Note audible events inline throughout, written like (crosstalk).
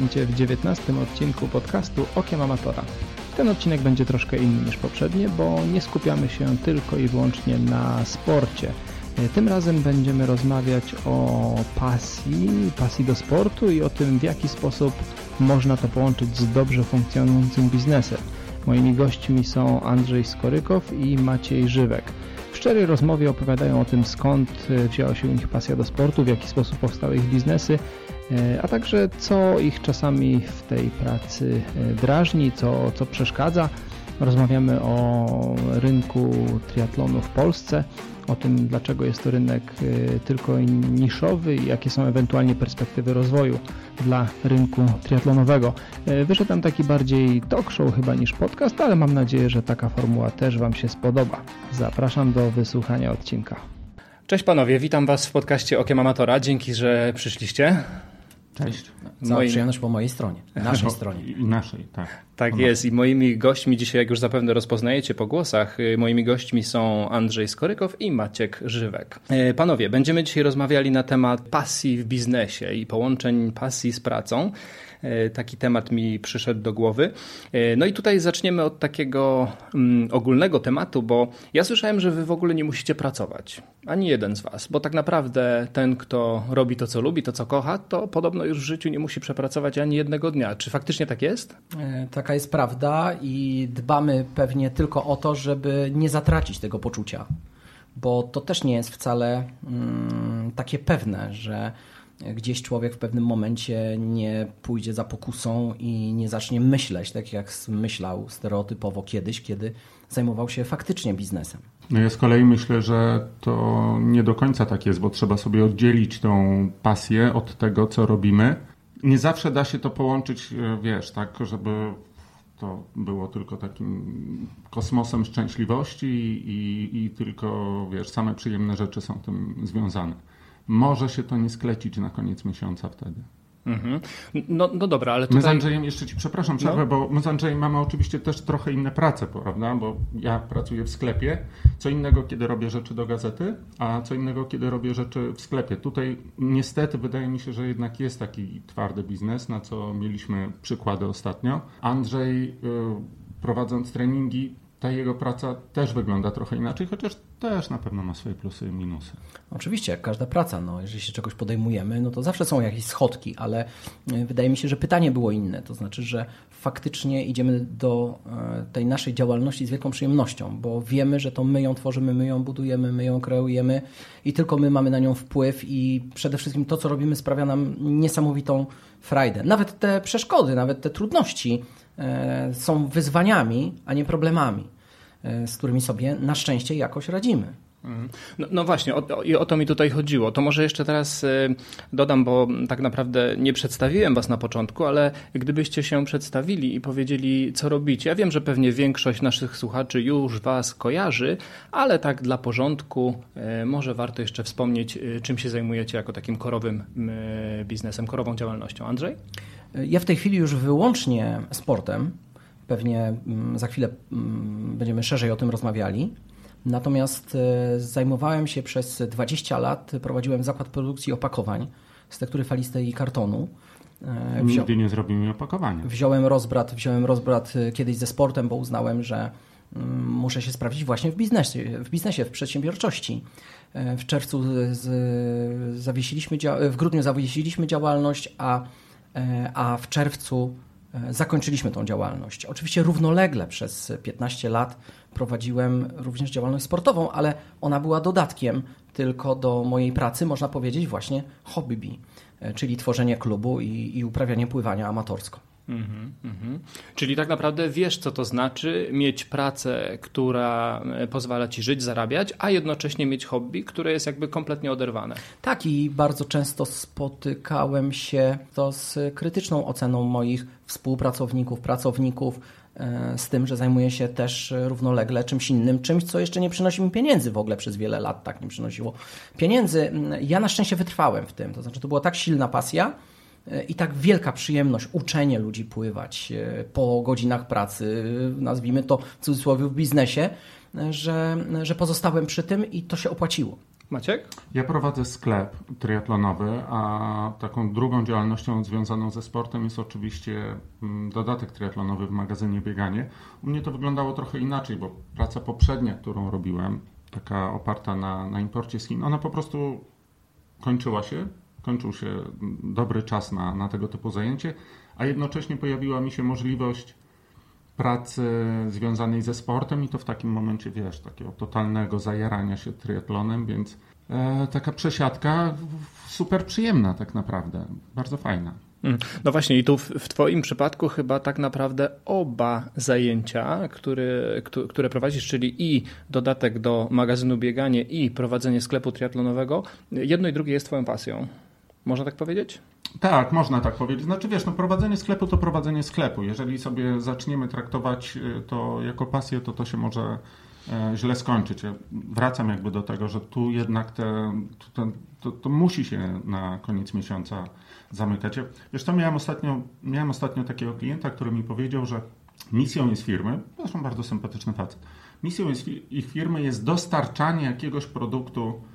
witam Cię w 19 odcinku podcastu Okiem Amatora. Ten odcinek będzie troszkę inny niż poprzednie, bo nie skupiamy się tylko i wyłącznie na sporcie. Tym razem będziemy rozmawiać o pasji, pasji do sportu i o tym, w jaki sposób można to połączyć z dobrze funkcjonującym biznesem. Moimi gośćmi są Andrzej Skorykow i Maciej Żywek. Szczerej rozmowie opowiadają o tym, skąd wzięła się u nich pasja do sportu, w jaki sposób powstały ich biznesy, a także co ich czasami w tej pracy drażni, co, co przeszkadza. Rozmawiamy o rynku triatlonu w Polsce, o tym dlaczego jest to rynek tylko niszowy i jakie są ewentualnie perspektywy rozwoju dla rynku triatlonowego. Wyszedł tam taki bardziej talk show chyba niż podcast, ale mam nadzieję, że taka formuła też Wam się spodoba. Zapraszam do wysłuchania odcinka. Cześć panowie, witam Was w podcaście Okiem Amatora. Dzięki, że przyszliście. Cześć. Cała Moim... przyjemność po mojej stronie, (laughs) naszej po, stronie. Naszej, tak. Tak jest i moimi gośćmi dzisiaj, jak już zapewne rozpoznajecie po głosach, moimi gośćmi są Andrzej Skorykow i Maciek Żywek. Panowie, będziemy dzisiaj rozmawiali na temat pasji w biznesie i połączeń pasji z pracą. Taki temat mi przyszedł do głowy. No i tutaj zaczniemy od takiego um, ogólnego tematu, bo ja słyszałem, że wy w ogóle nie musicie pracować. Ani jeden z was, bo tak naprawdę ten, kto robi to, co lubi, to, co kocha, to podobno już w życiu nie musi przepracować ani jednego dnia. Czy faktycznie tak jest? Taka jest prawda i dbamy pewnie tylko o to, żeby nie zatracić tego poczucia, bo to też nie jest wcale mm, takie pewne, że gdzieś człowiek w pewnym momencie nie pójdzie za pokusą i nie zacznie myśleć tak, jak myślał stereotypowo kiedyś, kiedy zajmował się faktycznie biznesem. No ja z kolei myślę, że to nie do końca tak jest, bo trzeba sobie oddzielić tą pasję od tego, co robimy. Nie zawsze da się to połączyć, wiesz, tak, żeby to było tylko takim kosmosem szczęśliwości i, i tylko, wiesz, same przyjemne rzeczy są tym związane może się to nie sklecić na koniec miesiąca wtedy. Mhm. No, no dobra, ale tutaj... My z Andrzejem, jeszcze Ci przepraszam przerwę, no. bo my z Andrzejem mamy oczywiście też trochę inne prace, prawda? Bo ja pracuję w sklepie, co innego kiedy robię rzeczy do gazety, a co innego kiedy robię rzeczy w sklepie. Tutaj niestety wydaje mi się, że jednak jest taki twardy biznes, na co mieliśmy przykłady ostatnio. Andrzej y, prowadząc treningi ta jego praca też wygląda trochę inaczej, chociaż też na pewno ma swoje plusy i minusy. Oczywiście, jak każda praca, no, jeżeli się czegoś podejmujemy, no to zawsze są jakieś schodki, ale e, wydaje mi się, że pytanie było inne. To znaczy, że faktycznie idziemy do e, tej naszej działalności z wielką przyjemnością, bo wiemy, że to my ją tworzymy, my ją budujemy, my ją kreujemy i tylko my mamy na nią wpływ i przede wszystkim to, co robimy sprawia nam niesamowitą frajdę. Nawet te przeszkody, nawet te trudności są wyzwaniami, a nie problemami. E, z którymi sobie na szczęście jakoś radzimy. Mhm. No, no, właśnie, o, o, o, to mi tutaj chodziło. To może jeszcze teraz y, dodam, bo tak naprawdę nie przedstawiłem Was na początku, ale gdybyście się przedstawili i powiedzieli, co robicie. Ja wiem, że pewnie większość naszych słuchaczy już Was kojarzy, ale tak dla porządku y, może warto jeszcze wspomnieć, y, czym się zajmujecie jako takim korowym biznesem, korową działalnością. Andrzej? Ja w tej chwili już wyłącznie sportem. Pewnie mm, za chwilę mm, będziemy szerzej o tym rozmawiali. Natomiast e, zajmowałem się przez 20 lat, prowadziłem zakład produkcji opakowań z tektury falistej i kartonu. E, Wzią... Nigdy nie zrobimy opakowania. Wziąłem rozbrat, wziąłem rozbrat e, kiedyś ze sportem, bo uznałem, że mm, muszę się sprawdzić właśnie w biznesie, w, biznesie, w przedsiębiorczości. W czerwcu z, zawiesiliśmy, w grudniu zawiesiliśmy działalność, a, a w czerwcu E, zakończyliśmy tą działalność. Oczywiście równolegle przez 15 lat prowadziłem również działalność sportową, ale ona była dodatkiem tylko do mojej pracy, można powiedzieć, właśnie hobby, e, czyli tworzenie klubu i, i uprawianie pływania amatorsko. Mm -hmm. Czyli tak naprawdę wiesz, co to znaczy mieć pracę, która e, pozwala ci żyć, zarabiać, a jednocześnie mieć hobby, które jest jakby kompletnie oderwane. Tak, i bardzo często spotykałem się to z krytyczną oceną moich współpracowników, pracowników, e, z tym, że zajmuję się też równolegle czymś innym, czymś, co jeszcze nie przynosi mi pieniędzy w ogóle przez wiele lat, tak nie przynosiło pieniędzy. Ja na szczęście wytrwałem w tym, to znaczy to była tak silna pasja, i tak wielka przyjemność uczenie ludzi pływać e, po godzinach pracy, nazwijmy to w cudzysłowie w biznesie, że, że pozostałem przy tym i to się opłaciło. Maciek? Ja prowadzę sklep triatlonowy, a taką drugą działalnością związaną ze sportem jest oczywiście mm, dodatek triatlonowy w magazynie Bieganie. U mnie to wyglądało trochę inaczej, bo praca poprzednia, którą robiłem, taka oparta na, na imporcie z Chin, ona po prostu kończyła się. Kończył się dobry czas na, na tego typu zajęcie, a jednocześnie pojawiła mi się możliwość pracy związanej ze sportem i to w takim momencie, wiesz, takiego totalnego zajarania się triatlonem, więc e, taka przesiadka super przyjemna tak naprawdę, bardzo fajna. Mm. No właśnie, i tu w, w, Twoim przypadku chyba tak naprawdę oba zajęcia, które, które prowadzisz, czyli i dodatek do magazynu bieganie, i prowadzenie sklepu triatlonowego, jedno i drugie jest Twoją pasją. Można tak powiedzieć? Tak, można tak powiedzieć. Znaczy wiesz, no prowadzenie sklepu to prowadzenie sklepu. Jeżeli sobie zaczniemy traktować y, to jako pasję, to to się może e, źle skończyć. Ja wracam jakby do tego, że tu jednak te, to, to, to musi się na koniec miesiąca zamykać. Wiesz to miałem ostatnio, miałem ostatnio takiego klienta, który mi powiedział, że misją jest firmy, zresztą bardzo sympatyczny facet, misją jest, ich firmy jest dostarczanie jakiegoś produktu E,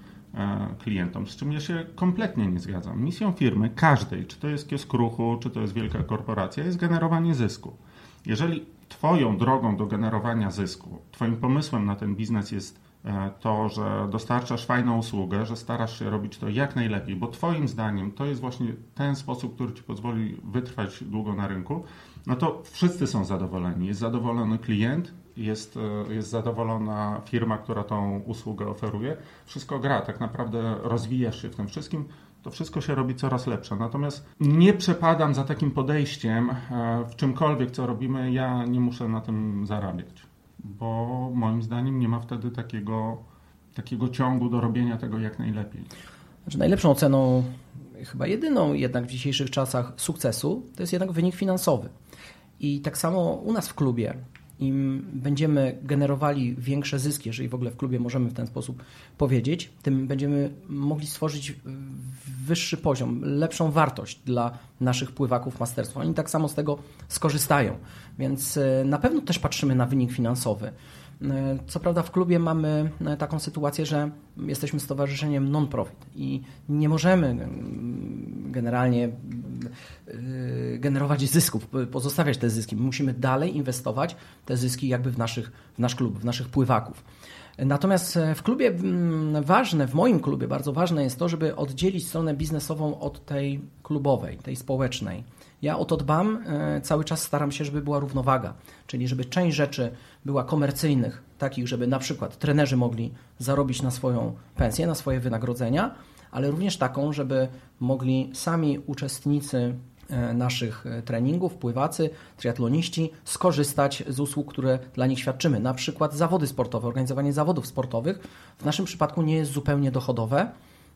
klientom, z czym ja się kompletnie nie zgadzam. Misją firmy, każdej, czy to jest kiosk ruchu, czy to jest wielka korporacja, jest generowanie zysku. Jeżeli Twoją drogą do generowania zysku, Twoim pomysłem na ten biznes jest e, to, że dostarczasz fajną usługę, że starasz się robić to jak najlepiej, bo Twoim zdaniem to jest właśnie ten sposób, który Ci pozwoli wytrwać długo na rynku, no to wszyscy są zadowoleni. Jest zadowolony klient, jest, e, jest zadowolona firma, która tą usługę oferuje. Wszystko gra, tak naprawdę rozwijasz się w tym wszystkim, to wszystko się robi coraz lepsze. Natomiast nie przepadam za takim podejściem e, w czymkolwiek, co robimy, ja nie muszę na tym zarabiać, bo moim zdaniem nie ma wtedy takiego, takiego ciągu do robienia tego jak najlepiej. Znaczy najlepszą oceną, chyba jedyną jednak w dzisiejszych czasach sukcesu, to jest jednak wynik finansowy. I tak samo u nas w klubie im będziemy generowali większe zyski, jeżeli w ogóle w klubie możemy w ten sposób powiedzieć, tym będziemy mogli stworzyć wyższy poziom, lepszą wartość dla naszych pływaków masterstwa. Oni tak samo z tego skorzystają, więc e, na pewno też patrzymy na wynik finansowy. E, co prawda w klubie mamy e, taką sytuację, że jesteśmy stowarzyszeniem non-profit i nie możemy generalnie e, generować zysków, pozostawiać te zyski. musimy dalej inwestować te zyski jakby w, naszych, w nasz klub, w naszych pływaków. Natomiast w klubie ważne, w moim klubie bardzo ważne jest to, żeby oddzielić stronę biznesową od tej klubowej, tej społecznej. Ja o to dbam, e, cały czas staram się, żeby była równowaga, czyli żeby część rzeczy była komercyjnych, takich, żeby na przykład trenerzy mogli zarobić na swoją pensję, na swoje wynagrodzenia, ale również taką, żeby mogli sami uczestnicy e, naszych e, treningów, pływacy, triatloniści skorzystać z usług, które dla nich świadczymy. Na przykład zawody sportowe, organizowanie zawodów sportowych w naszym przypadku nie jest zupełnie dochodowe,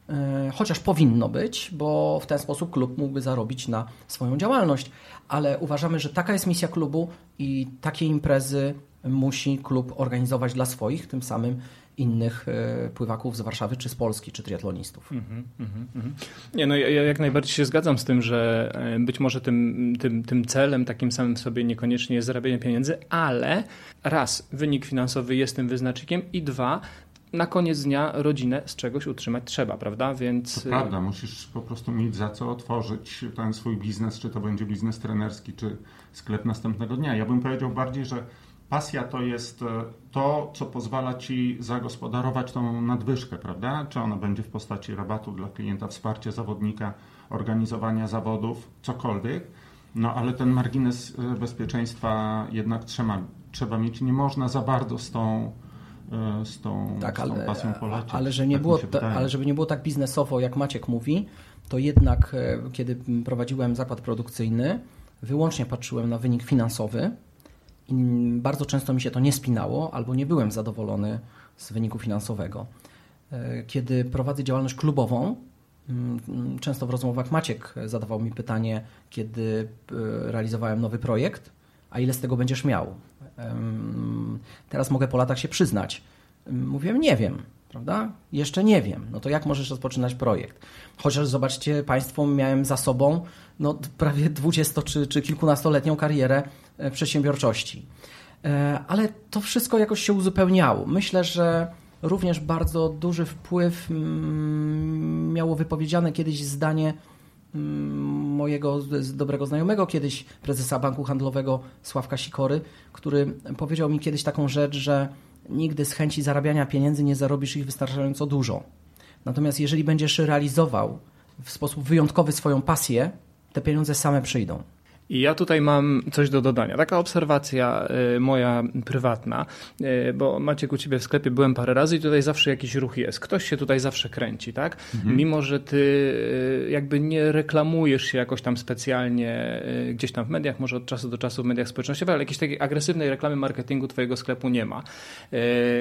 E, chociaż powinno być, bo w ten sposób klub mógłby zarobić na swoją działalność. Ale uważamy, że taka jest misja klubu i takie imprezy musi klub organizować dla swoich, tym samym innych e, pływaków z Warszawy, czy z Polski, czy triatlonistów. -hmm, mm -hmm. Nie, no ja, jak najbardziej się zgadzam z tym, że e, być może tym, tym, tym celem takim samym sobie niekoniecznie jest zarabianie pieniędzy, ale raz, wynik finansowy jest tym wyznacznikiem i dwa, na koniec dnia rodzinę z czegoś utrzymać trzeba, prawda? Więc... To prawda, musisz po prostu mieć za co otworzyć ten swój biznes, czy to będzie biznes trenerski, czy sklep następnego dnia. Ja bym powiedział bardziej, że pasja to jest e, to, co pozwala ci zagospodarować tą nadwyżkę, prawda? Czy ona będzie w postaci rabatu dla klienta, wsparcia zawodnika, organizowania zawodów, cokolwiek. No ale ten margines e, bezpieczeństwa jednak trzeba, trzeba mieć. Nie można za bardzo z tą E, z tą, tak, ale, z tą pasją polecieć. Ale, że nie tak było, ale żeby nie było tak biznesowo, jak Maciek mówi, to jednak kiedy prowadziłem zakład produkcyjny, wyłącznie patrzyłem na wynik finansowy bardzo często mi się to nie spinało, albo nie byłem zadowolony z wyniku finansowego. E, kiedy prowadzę działalność klubową, często w rozmowach Maciek zadawał mi pytanie, kiedy realizowałem nowy projekt, a ile z tego będziesz miał? Teraz mogę po latach się przyznać. Mówiłem, nie wiem, prawda? Jeszcze nie wiem. No to jak możesz rozpoczynać projekt? Chociaż zobaczcie Państwo, miałem za sobą no, prawie 20 czy, czy kilkunastoletnią karierę e, przedsiębiorczości. E, ale to wszystko jakoś się uzupełniało. Myślę, że również bardzo duży wpływ mm, miało wypowiedziane kiedyś zdanie mm, mojego dobrego znajomego, kiedyś prezesa Banku Handlowego Sławka Sikory, który powiedział mi kiedyś taką rzecz, że nigdy z chęci zarabiania pieniędzy nie zarobisz ich wystarczająco dużo. Natomiast jeżeli będziesz realizował w sposób wyjątkowy swoją pasję, te pieniądze same przyjdą. I ja tutaj mam coś do dodania. Taka obserwacja y, moja prywatna, y, bo Maciek u ciebie w sklepie byłem parę razy i tutaj zawsze jakiś ruch jest. Ktoś się tutaj zawsze kręci, tak? Mhm. Mimo, że ty y, jakby nie reklamujesz się jakoś tam specjalnie gdzieś tam w mediach, może od czasu do czasu w mediach społecznościowych, ale jakiejś takiej agresywnej reklamy marketingu twojego sklepu nie ma.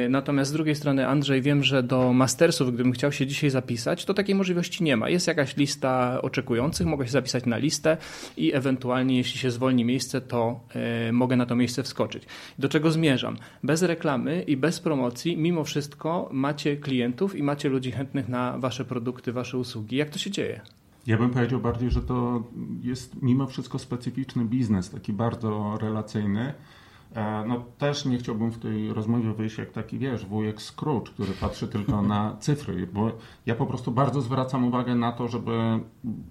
Natomiast z drugiej strony, Andrzej, wiem, że do mastersów, gdybym chciał się dzisiaj zapisać, to takiej możliwości nie ma. Jest jakaś lista oczekujących, mogę się zapisać na listę i ewentualnie jeśli się zwolni miejsce, to y, mogę na to miejsce wskoczyć. Do czego zmierzam? Bez reklamy i bez promocji, mimo wszystko macie klientów i macie ludzi chętnych na wasze produkty, wasze usługi. Jak to się dzieje? Ja bym powiedział bardziej, że to jest mimo wszystko specyficzny biznes, taki bardzo relacyjny. E, no też nie chciałbym w tej rozmowie wyjść jak taki, wiesz, wujek Scrooge, który patrzy tylko na (laughs) cyfry, bo ja po prostu bardzo zwracam uwagę na to, żeby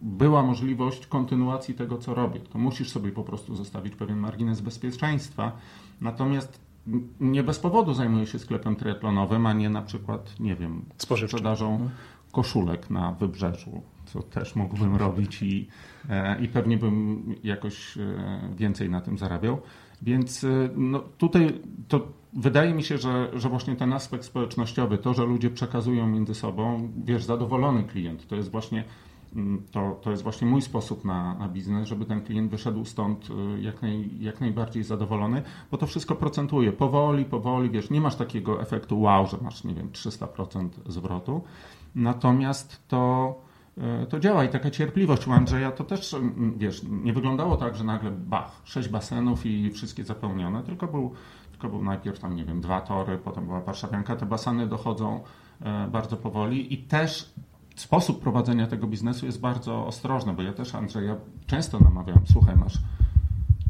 była możliwość kontynuacji tego, co robię. To musisz sobie po prostu zostawić pewien margines bezpieczeństwa. Natomiast nie bez powodu zajmuję się sklepem triatlonowym, a nie na przykład, nie wiem, sprzedażą mhm. koszulek na wybrzeżu, co też mógłbym robić i, e, i pewnie bym jakoś e, więcej na tym zarabiał. Więc y, no, tutaj to wydaje mi się, że, że właśnie ten aspekt społecznościowy, to, że ludzie przekazują między sobą, wiesz, zadowolony klient, to jest właśnie mm, to, to jest właśnie mój sposób na, na biznes, żeby ten klient wyszedł stąd y, jak, naj, jak najbardziej zadowolony, bo to wszystko procentuje. Powoli, powoli, wiesz, nie masz takiego efektu wow, że masz, nie wiem, 300% zwrotu, natomiast to to działa i taka cierpliwość u Andrzeja. To też, wiesz, nie wyglądało tak, że nagle bach, sześć basenów i wszystkie zapełnione, tylko był, tylko był najpierw tam, nie wiem, dwa tory, potem była Warszawianka, te baseny dochodzą e, bardzo powoli i też sposób prowadzenia tego biznesu jest bardzo ostrożny, bo ja też Andrzeja często namawiam, słuchaj, masz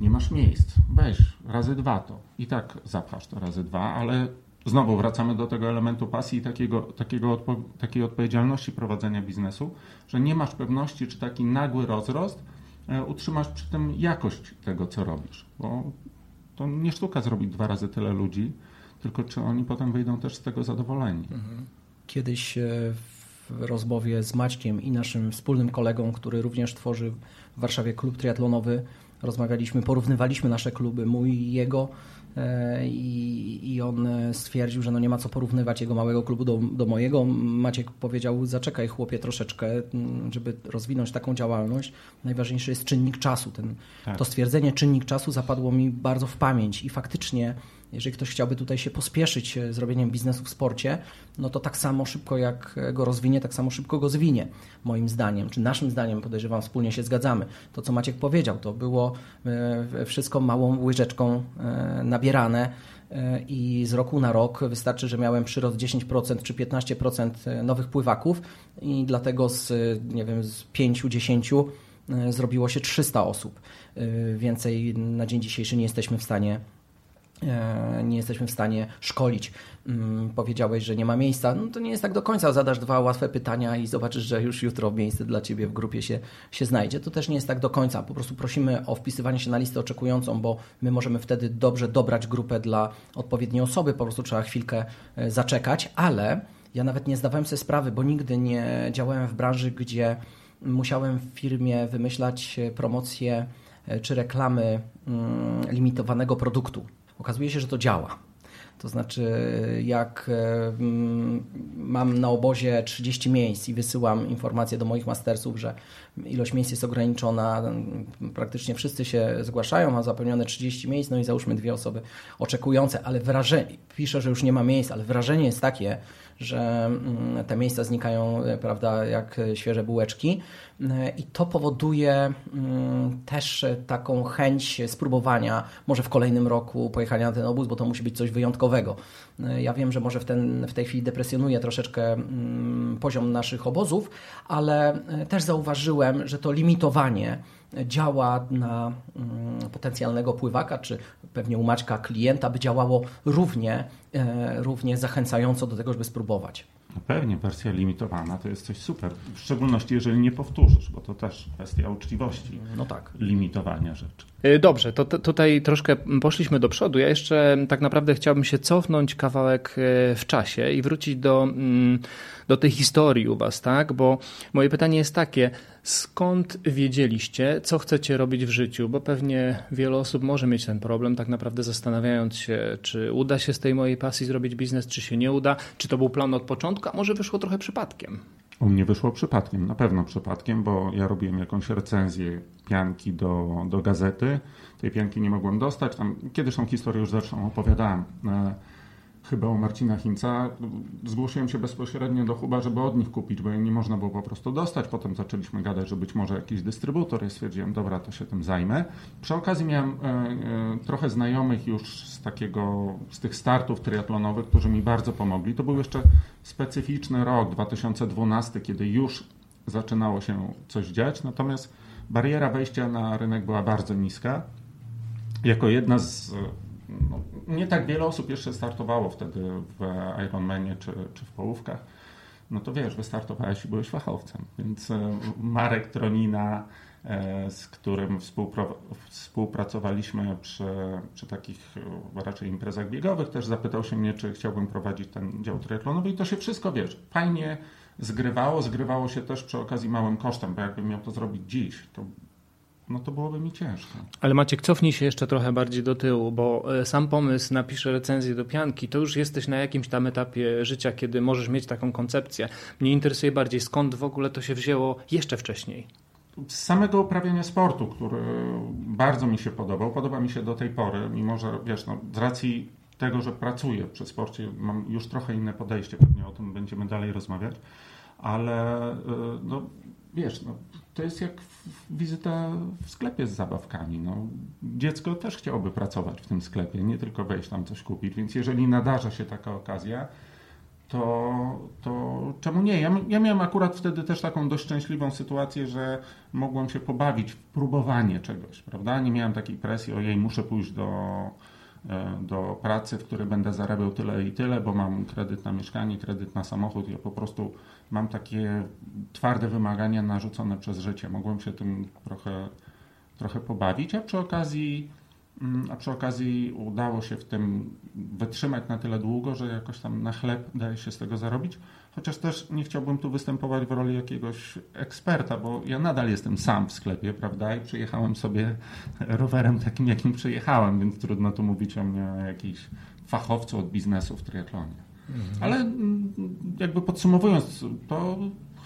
nie masz miejsc, weź razy dwa to. I tak zapchasz to razy dwa, ale znowu wracamy do tego elementu pasji i takiego, takiego odpo, takiej odpowiedzialności prowadzenia biznesu, że nie masz pewności, czy taki nagły rozrost e, utrzymasz przy tym jakość tego, co robisz. Bo to nie sztuka zrobić dwa razy tyle ludzi, tylko czy oni potem wyjdą też z tego zadowoleni. Mhm. Kiedyś e, w rozmowie z Maćkiem i naszym wspólnym kolegą, który również tworzy w Warszawie klub triatlonowy, rozmawialiśmy, porównywaliśmy nasze kluby, mój i jego E, i, i on stwierdził, że no nie ma co porównywać jego małego klubu do, do mojego. Maciek powiedział, zaczekaj chłopie troszeczkę, mm, żeby rozwinąć taką działalność. Najważniejszy jest czynnik czasu. Ten, tak. To stwierdzenie czynnik czasu zapadło mi bardzo w pamięć i faktycznie jeżeli ktoś chciałby tutaj się pospieszyć e, zrobieniem biznesu w sporcie, no to tak samo szybko jak go rozwinie, tak samo szybko go zwinie, moim zdaniem, czy naszym zdaniem, podejrzewam, wspólnie się zgadzamy. To, co Maciek powiedział, to było e, wszystko małą łyżeczką e, nabierane i z roku na rok wystarczy, że miałem przyrost 10% czy 15% nowych pływaków i dlatego z, nie wiem, z 5-10 zrobiło się 300 osób. Więcej na dzień dzisiejszy nie jesteśmy w stanie nie jesteśmy w stanie szkolić. Mm, powiedziałeś, że nie ma miejsca. No to nie jest tak do końca. Zadasz dwa łatwe pytania i zobaczysz, że już jutro miejsce dla Ciebie w grupie się, się znajdzie. To też nie jest tak do końca. Po prostu prosimy o wpisywanie się na listę oczekującą, bo my możemy wtedy dobrze dobrać grupę dla odpowiedniej osoby. Po prostu trzeba chwilkę e, zaczekać, ale ja nawet nie zdawałem sobie sprawy, bo nigdy nie działałem w branży, gdzie musiałem w firmie wymyślać e, promocję czy reklamy mm, limitowanego produktu okazuje się, że to działa. To znaczy, jak mam na obozie 30 miejsc i wysyłam informacje do moich mastersów, że ilość miejsc jest ograniczona, praktycznie wszyscy się zgłaszają, a zapełnione 30 miejsc, no i załóżmy dwie osoby oczekujące, ale wrażenie, piszę, że już nie ma miejsc, ale wrażenie jest takie, że mm, te miejsca znikają, e, prawda, jak świeże bułeczki. E, I to powoduje mm, też taką chęć spróbowania, może w kolejnym roku pojechania na ten obóz, bo to musi być coś wyjątkowego. E, ja wiem, że może w, ten, w tej chwili depresjonuje troszeczkę mm, poziom naszych obozów, ale też zauważyłem, że to limitowanie działa na mm, potencjalnego pływaka, czy pewnie u Maćka klienta, by działało równie, równie zachęcająco do tego, żeby spróbować. No pewnie, wersja limitowana to jest coś super. W szczególności, jeżeli nie powtórzysz, bo to też kwestia uczciwości. No tak. Limitowania rzeczy. Y, dobrze, to, tutaj troszkę poszliśmy do przodu. Ja jeszcze tak naprawdę chciałbym się cofnąć kawałek y, w czasie i wrócić do, mm, do tej historii u Was, tak? Bo moje pytanie jest takie, skąd wiedzieliście, co chcecie robić w życiu? Bo pewnie wiele osób może mieć ten problem, tak naprawdę zastanawiając się, czy uda się z tej mojej pasji zrobić biznes, czy się nie uda, czy to był plan od początku, a może wyszło trochę przypadkiem. U mnie wyszło przypadkiem, na pewno przypadkiem, bo ja robiłem jakąś recenzję pianki do, do gazety. Tej pianki nie mogłem dostać. Tam kiedyś tą historię już zresztą opowiadałem. Chyba u Marcina Hinca. Zgłosiłem się bezpośrednio do Huba, żeby od nich kupić, bo jej nie można było po prostu dostać. Potem zaczęliśmy gadać, że być może jakiś dystrybutor. Ja stwierdziłem, dobra, to się tym zajmę. Przy okazji miałem e, e, trochę znajomych już z takiego, z tych startów triatlonowych, którzy mi bardzo pomogli. To był jeszcze specyficzny rok, 2012, kiedy już zaczynało się coś dziać, natomiast bariera wejścia na rynek była bardzo niska. Jako jedna z no, nie tak wiele osób jeszcze startowało wtedy w Ironmanie czy, czy w połówkach. No to wiesz, wystartowałeś i byłeś fachowcem. Więc e, Marek Tronina, e, z którym współpracowaliśmy przy, przy takich e, raczej imprezach biegowych, też zapytał się mnie, czy chciałbym prowadzić ten dział triatlonowy i to się wszystko, wiesz, fajnie zgrywało. Zgrywało się też przy okazji małym kosztem, bo jakbym miał to zrobić dziś, to no to byłoby mi ciężko. Ale Maciek, cofnij się jeszcze trochę bardziej do tyłu, bo e, sam pomysł napiszę recenzję do pianki, to już jesteś na jakimś tam etapie życia, kiedy możesz mieć taką koncepcję. Mnie interesuje bardziej, skąd w ogóle to się wzięło jeszcze wcześniej. Z samego uprawiania sportu, który bardzo mi się podobał, podoba mi się do tej pory, mimo że wiesz, no, z racji tego, że pracuję przy sporcie, mam już trochę inne podejście, pewnie o tym będziemy dalej rozmawiać, ale e, no, wiesz, no, to jest jak wizyta w sklepie z zabawkami. No, dziecko też chciałoby pracować w tym sklepie, nie tylko wejść tam coś kupić, więc jeżeli nadarza się taka okazja, to, to czemu nie? Ja, ja miałem akurat wtedy też taką dość szczęśliwą sytuację, że mogłem się pobawić w próbowanie czegoś, prawda? Nie miałem takiej presji, ojej, muszę pójść do, do pracy, w której będę zarabiał tyle i tyle, bo mam kredyt na mieszkanie, kredyt na samochód. Ja po prostu mam takie twarde wymagania narzucone przez życie. Mogłem się tym trochę, trochę pobawić, a przy okazji mm, a przy okazji udało się w tym wytrzymać na tyle długo, że jakoś tam na chleb daje się z tego zarobić. Chociaż też nie chciałbym tu występować w roli jakiegoś eksperta, bo ja nadal jestem sam w sklepie, prawda? I przyjechałem sobie rowerem takim, jakim przyjechałem, więc trudno tu mówić o mnie o fachowcu od biznesu w triatlonie. Mhm. Ale mm, jakby podsumowując, to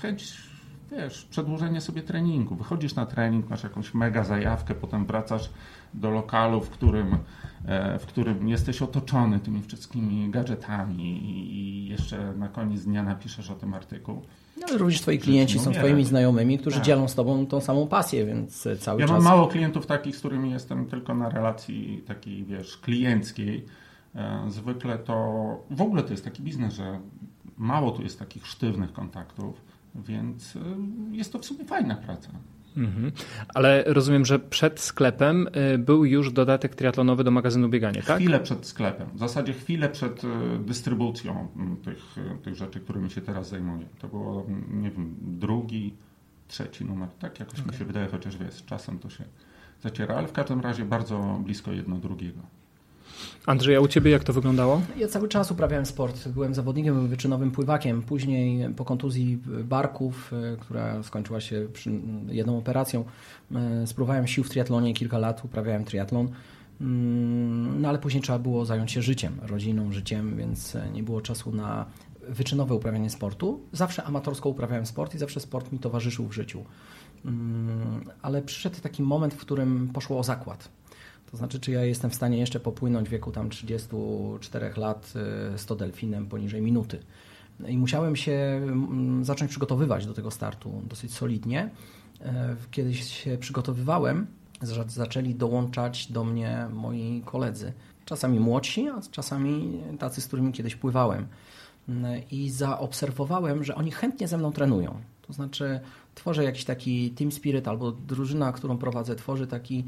chęć, wiesz, przedłużenie sobie treningu. Wychodzisz na trening, masz jakąś mega zajawkę, potem wracasz do lokalu, w którym, e, w którym jesteś otoczony tymi wszystkimi gadżetami i jeszcze na koniec dnia napiszesz o tym artykuł. No, ale również twoi klienci są twoimi znajomymi, którzy tak. dzielą z tobą tą samą pasję, więc cały ja czas... Ja mam mało klientów takich, z którymi jestem tylko na relacji takiej, wiesz, klienckiej, E, zwykle to w ogóle to jest taki biznes, że mało tu jest takich sztywnych kontaktów, więc e, jest to w sumie fajna praca. Mhm. Ale rozumiem, że przed sklepem e, był już dodatek triatlonowy do magazynu Bieganie, tak? Chwilę przed sklepem. W zasadzie chwilę przed dystrybucją tych, tych rzeczy, którymi się teraz zajmuję. To było, nie wiem, drugi, trzeci numer. Tak jakoś okay. mi się wydaje, chociaż wiesz, czasem to się zaciera, ale w każdym razie bardzo blisko jedno drugiego. Andrzej, a u Ciebie jak to wyglądało? Ja cały czas uprawiałem sport. Byłem zawodnikiem wyczynowym pływakiem. Później po kontuzji barków, e, która skończyła się jedną operacją, e, spróbowałem sił w triatlonie kilka lat, uprawiałem triatlon. Mm, no ale później trzeba było zająć się życiem, rodziną, życiem, więc e, nie było czasu na wyczynowe uprawianie sportu. Zawsze amatorsko uprawiałem sport i zawsze sport mi towarzyszył w życiu. Mm, ale przyszedł taki moment, w którym poszło o zakład to znaczy, czy ja jestem w stanie jeszcze popłynąć w wieku tam 34 lat z y, delfinem poniżej minuty. I musiałem się mm, zacząć przygotowywać do tego startu dosyć solidnie. E, kiedy się przygotowywałem, zaczęli dołączać do mnie moi koledzy. Czasami młodsi, a czasami tacy, z którymi kiedyś pływałem. I zaobserwowałem, że oni chętnie ze mną trenują. To znaczy tworzę jakiś taki team spirit albo drużyna, którą prowadzę, tworzy taki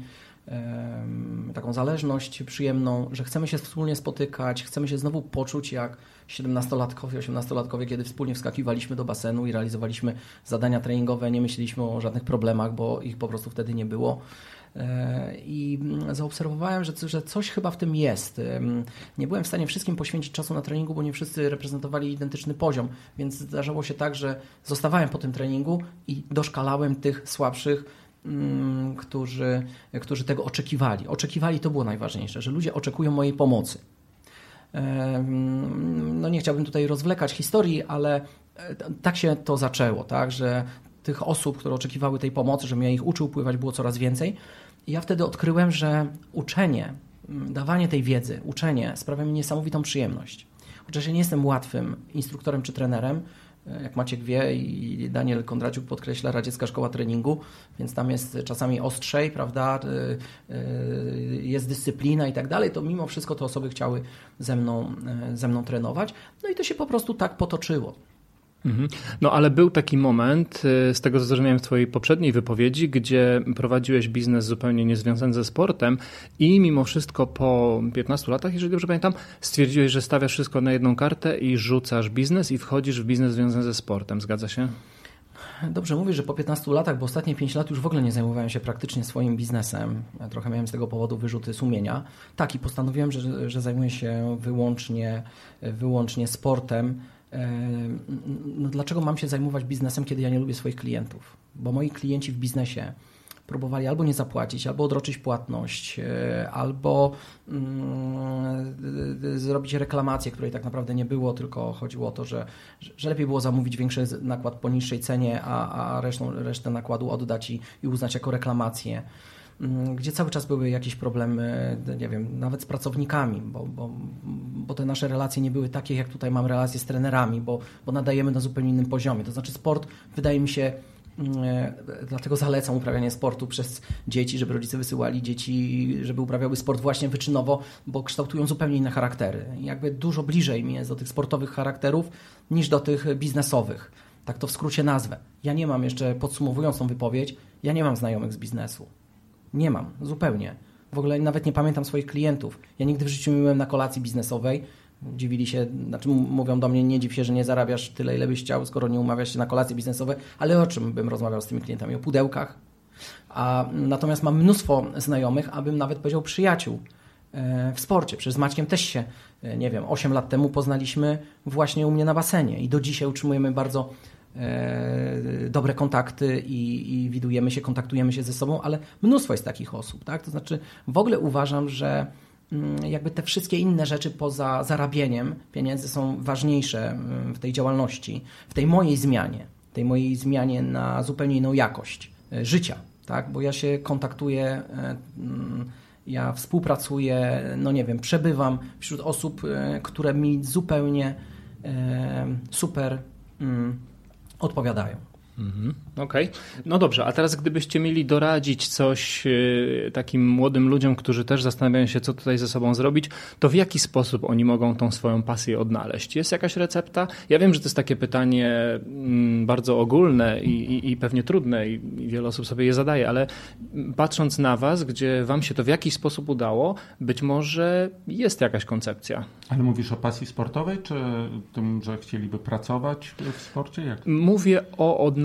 taką zależność przyjemną, że chcemy się wspólnie spotykać, chcemy się znowu poczuć jak 17-latkowie, 18-latkowie, kiedy wspólnie wskakiwaliśmy do basenu i realizowaliśmy zadania treningowe, nie myśleliśmy o żadnych problemach, bo ich po prostu wtedy nie było. E, I zaobserwowałem, że, coś chyba w tym jest. Nie byłem w stanie wszystkim poświęcić czasu na treningu, bo nie wszyscy reprezentowali identyczny poziom, więc zdarzało się tak, że zostawałem po tym treningu i doszkalałem tych słabszych którzy, którzy tego oczekiwali. Oczekiwali, to było najważniejsze, że ludzie oczekują mojej pomocy. No nie chciałbym tutaj rozwlekać historii, ale e, tak się to zaczęło, tak, że tych osób, które oczekiwały tej pomocy, żebym ja ich uczył pływać, było coraz więcej. I ja wtedy odkryłem, że uczenie, mm, dawanie tej wiedzy, uczenie sprawia mi niesamowitą przyjemność. Chociaż ja nie jestem łatwym instruktorem czy trenerem, jak Maciek wie i Daniel Kondraciuk podkreśla, radziecka szkoła treningu, więc tam jest czasami ostrzej, prawda, y, y, jest dyscyplina i tak dalej, to mimo wszystko te osoby chciały ze mną, y, ze mną trenować. No i to się po prostu tak potoczyło. Mhm. No ale był taki moment, y, z tego co zrozumiałem w Twojej poprzedniej wypowiedzi, gdzie prowadziłeś biznes zupełnie niezwiązany ze sportem i mimo wszystko po 15 latach, jeżeli dobrze pamiętam, stwierdziłeś, że stawiasz wszystko na jedną kartę i rzucasz biznes i wchodzisz w biznes związany ze sportem. Zgadza się? Dobrze mówisz, że po 15 latach, bo ostatnie 5 lat już w ogóle nie zajmowałem się praktycznie swoim biznesem. Ja trochę miałem z tego powodu wyrzuty sumienia. Tak, i postanowiłem, że, że zajmuję się wyłącznie, wyłącznie sportem no dlaczego mam się zajmować biznesem, kiedy ja nie lubię swoich klientów? Bo moi klienci w biznesie próbowali albo nie zapłacić, albo odroczyć płatność, e, albo mm, zrobić reklamację, której tak naprawdę nie było, tylko chodziło o to, że, że lepiej było zamówić większy nakład po niższej cenie, a, a resztą, resztę nakładu oddać i, i uznać jako reklamację. Mm, gdzie cały czas były jakieś problemy, nie wiem, nawet z pracownikami, bo, bo, bo te nasze relacje nie były takie, jak tutaj mam relacje z trenerami, bo, bo nadajemy na zupełnie innym poziomie. To znaczy sport wydaje mi się mm, e, Dlatego zalecam uprawianie sportu przez dzieci, żeby rodzice wysyłali dzieci, żeby uprawiały sport właśnie wyczynowo, bo kształtują zupełnie inne charaktery. Jakby dużo bliżej mi jest do tych sportowych charakterów niż do tych biznesowych. Tak to w skrócie nazwę. Ja nie mam jeszcze, podsumowując tą wypowiedź, ja nie mam znajomych z biznesu. Nie mam, zupełnie. W ogóle nawet nie pamiętam swoich klientów. Ja nigdy w życiu nie byłem na kolacji biznesowej. Dziwili się, znaczy mówią do mnie, nie dziw się, że nie zarabiasz tyle, ile byś chciał, skoro nie umawiasz się na kolacje biznesowe, ale o czym bym rozmawiał z tymi klientami? O pudełkach? A natomiast mam mnóstwo znajomych, abym nawet powiedział przyjaciół e, w sporcie. Przecież z Maćkiem też się, e, nie wiem, 8 lat temu poznaliśmy właśnie u mnie na basenie i do dzisiaj utrzymujemy bardzo dobre kontakty i, i widujemy się, kontaktujemy się ze sobą, ale mnóstwo jest takich osób. Tak? To znaczy, w ogóle uważam, że mm, jakby te wszystkie inne rzeczy poza zarabieniem pieniędzy są ważniejsze mm, w tej działalności, w tej mojej zmianie, tej mojej zmianie na zupełnie inną jakość e, życia, tak? bo ja się kontaktuję, e, mm, ja współpracuję, no nie wiem, przebywam wśród osób, które mi zupełnie super odpowiadają. Mhm, Okej. Okay. No dobrze, a teraz gdybyście mieli doradzić coś e, takim młodym ludziom, którzy też zastanawiają się, co tutaj ze sobą zrobić, to w jaki sposób oni mogą tą swoją pasję odnaleźć? Jest jakaś recepta? Ja wiem, że to jest takie pytanie mm, bardzo ogólne i, i, i pewnie trudne i, i wiele osób sobie je zadaje, ale patrząc na was, gdzie wam się to w jakiś sposób udało, być może jest jakaś koncepcja. Ale mówisz o pasji sportowej, czy tym, że chcieliby pracować w sporcie? Jak? Mówię o odnalezieniu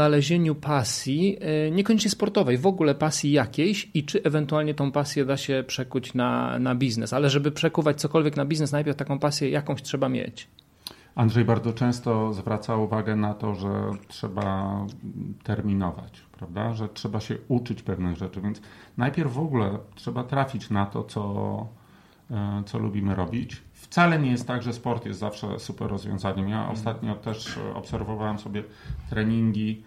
pasji, e, niekoniecznie sportowej, w ogóle pasji jakiejś i czy ewentualnie tą pasję da się przekuć na, na biznes. Ale żeby przekuwać cokolwiek na biznes, najpierw taką pasję jakąś trzeba mieć. Andrzej bardzo często zwraca uwagę na to, że trzeba terminować, prawda? Że trzeba się uczyć pewnych rzeczy, więc najpierw w ogóle trzeba trafić na to, co, e, co lubimy robić. Wcale nie jest tak, że sport jest zawsze super rozwiązaniem. Ja ostatnio też obserwowałem sobie treningi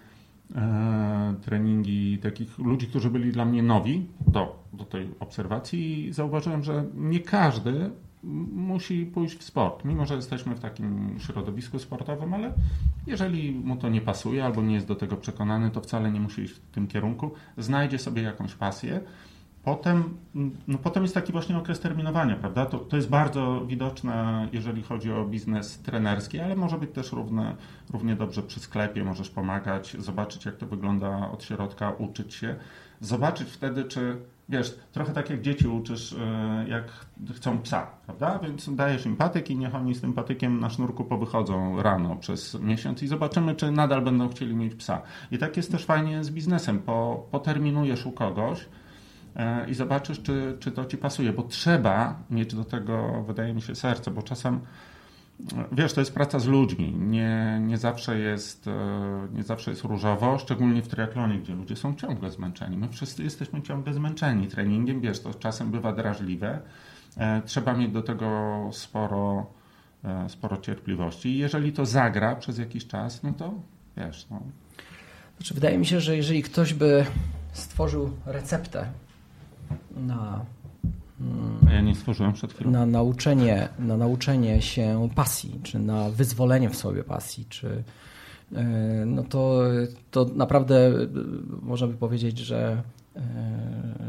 E, treningi takich ludzi, którzy byli dla mnie nowi do, do tej obserwacji i zauważyłem, że nie każdy musi pójść w sport, mimo że jesteśmy w takim środowisku sportowym, ale jeżeli mu to nie pasuje albo nie jest do tego przekonany, to wcale nie musi iść w tym kierunku. Znajdzie sobie jakąś pasję Potem, no potem jest taki właśnie okres terminowania, prawda? To, to jest bardzo widoczne, jeżeli chodzi o biznes trenerski, ale może być też równe, równie dobrze przy sklepie. Możesz pomagać, zobaczyć, jak to wygląda od środka, uczyć się. Zobaczyć wtedy, czy wiesz, trochę tak jak dzieci uczysz, e, jak chcą psa, prawda? Więc dajesz im patyk i niech oni z tym patykiem na sznurku powychodzą rano przez miesiąc i zobaczymy, czy nadal będą chcieli mieć psa. I tak jest też fajnie z biznesem. Po, poterminujesz u kogoś, i zobaczysz, czy, czy to ci pasuje, bo trzeba mieć do tego, wydaje mi się, serce, bo czasem wiesz, to jest praca z ludźmi. Nie, nie, zawsze jest, e, nie zawsze jest różowo, szczególnie w triatlonie, gdzie ludzie są ciągle zmęczeni. My wszyscy jesteśmy ciągle zmęczeni treningiem, wiesz, to czasem bywa drażliwe. E, trzeba mieć do tego sporo, sporo cierpliwości. I jeżeli to zagra przez jakiś czas, no to wiesz. No. Znaczy, wydaje mi się, że jeżeli ktoś by stworzył receptę na ja nie stworzyłem przed chwilą. Na nauczenie, na nauczenie się pasji, czy na wyzwolenie w sobie pasji, czy e, no to, to naprawdę e, można by powiedzieć, że, e,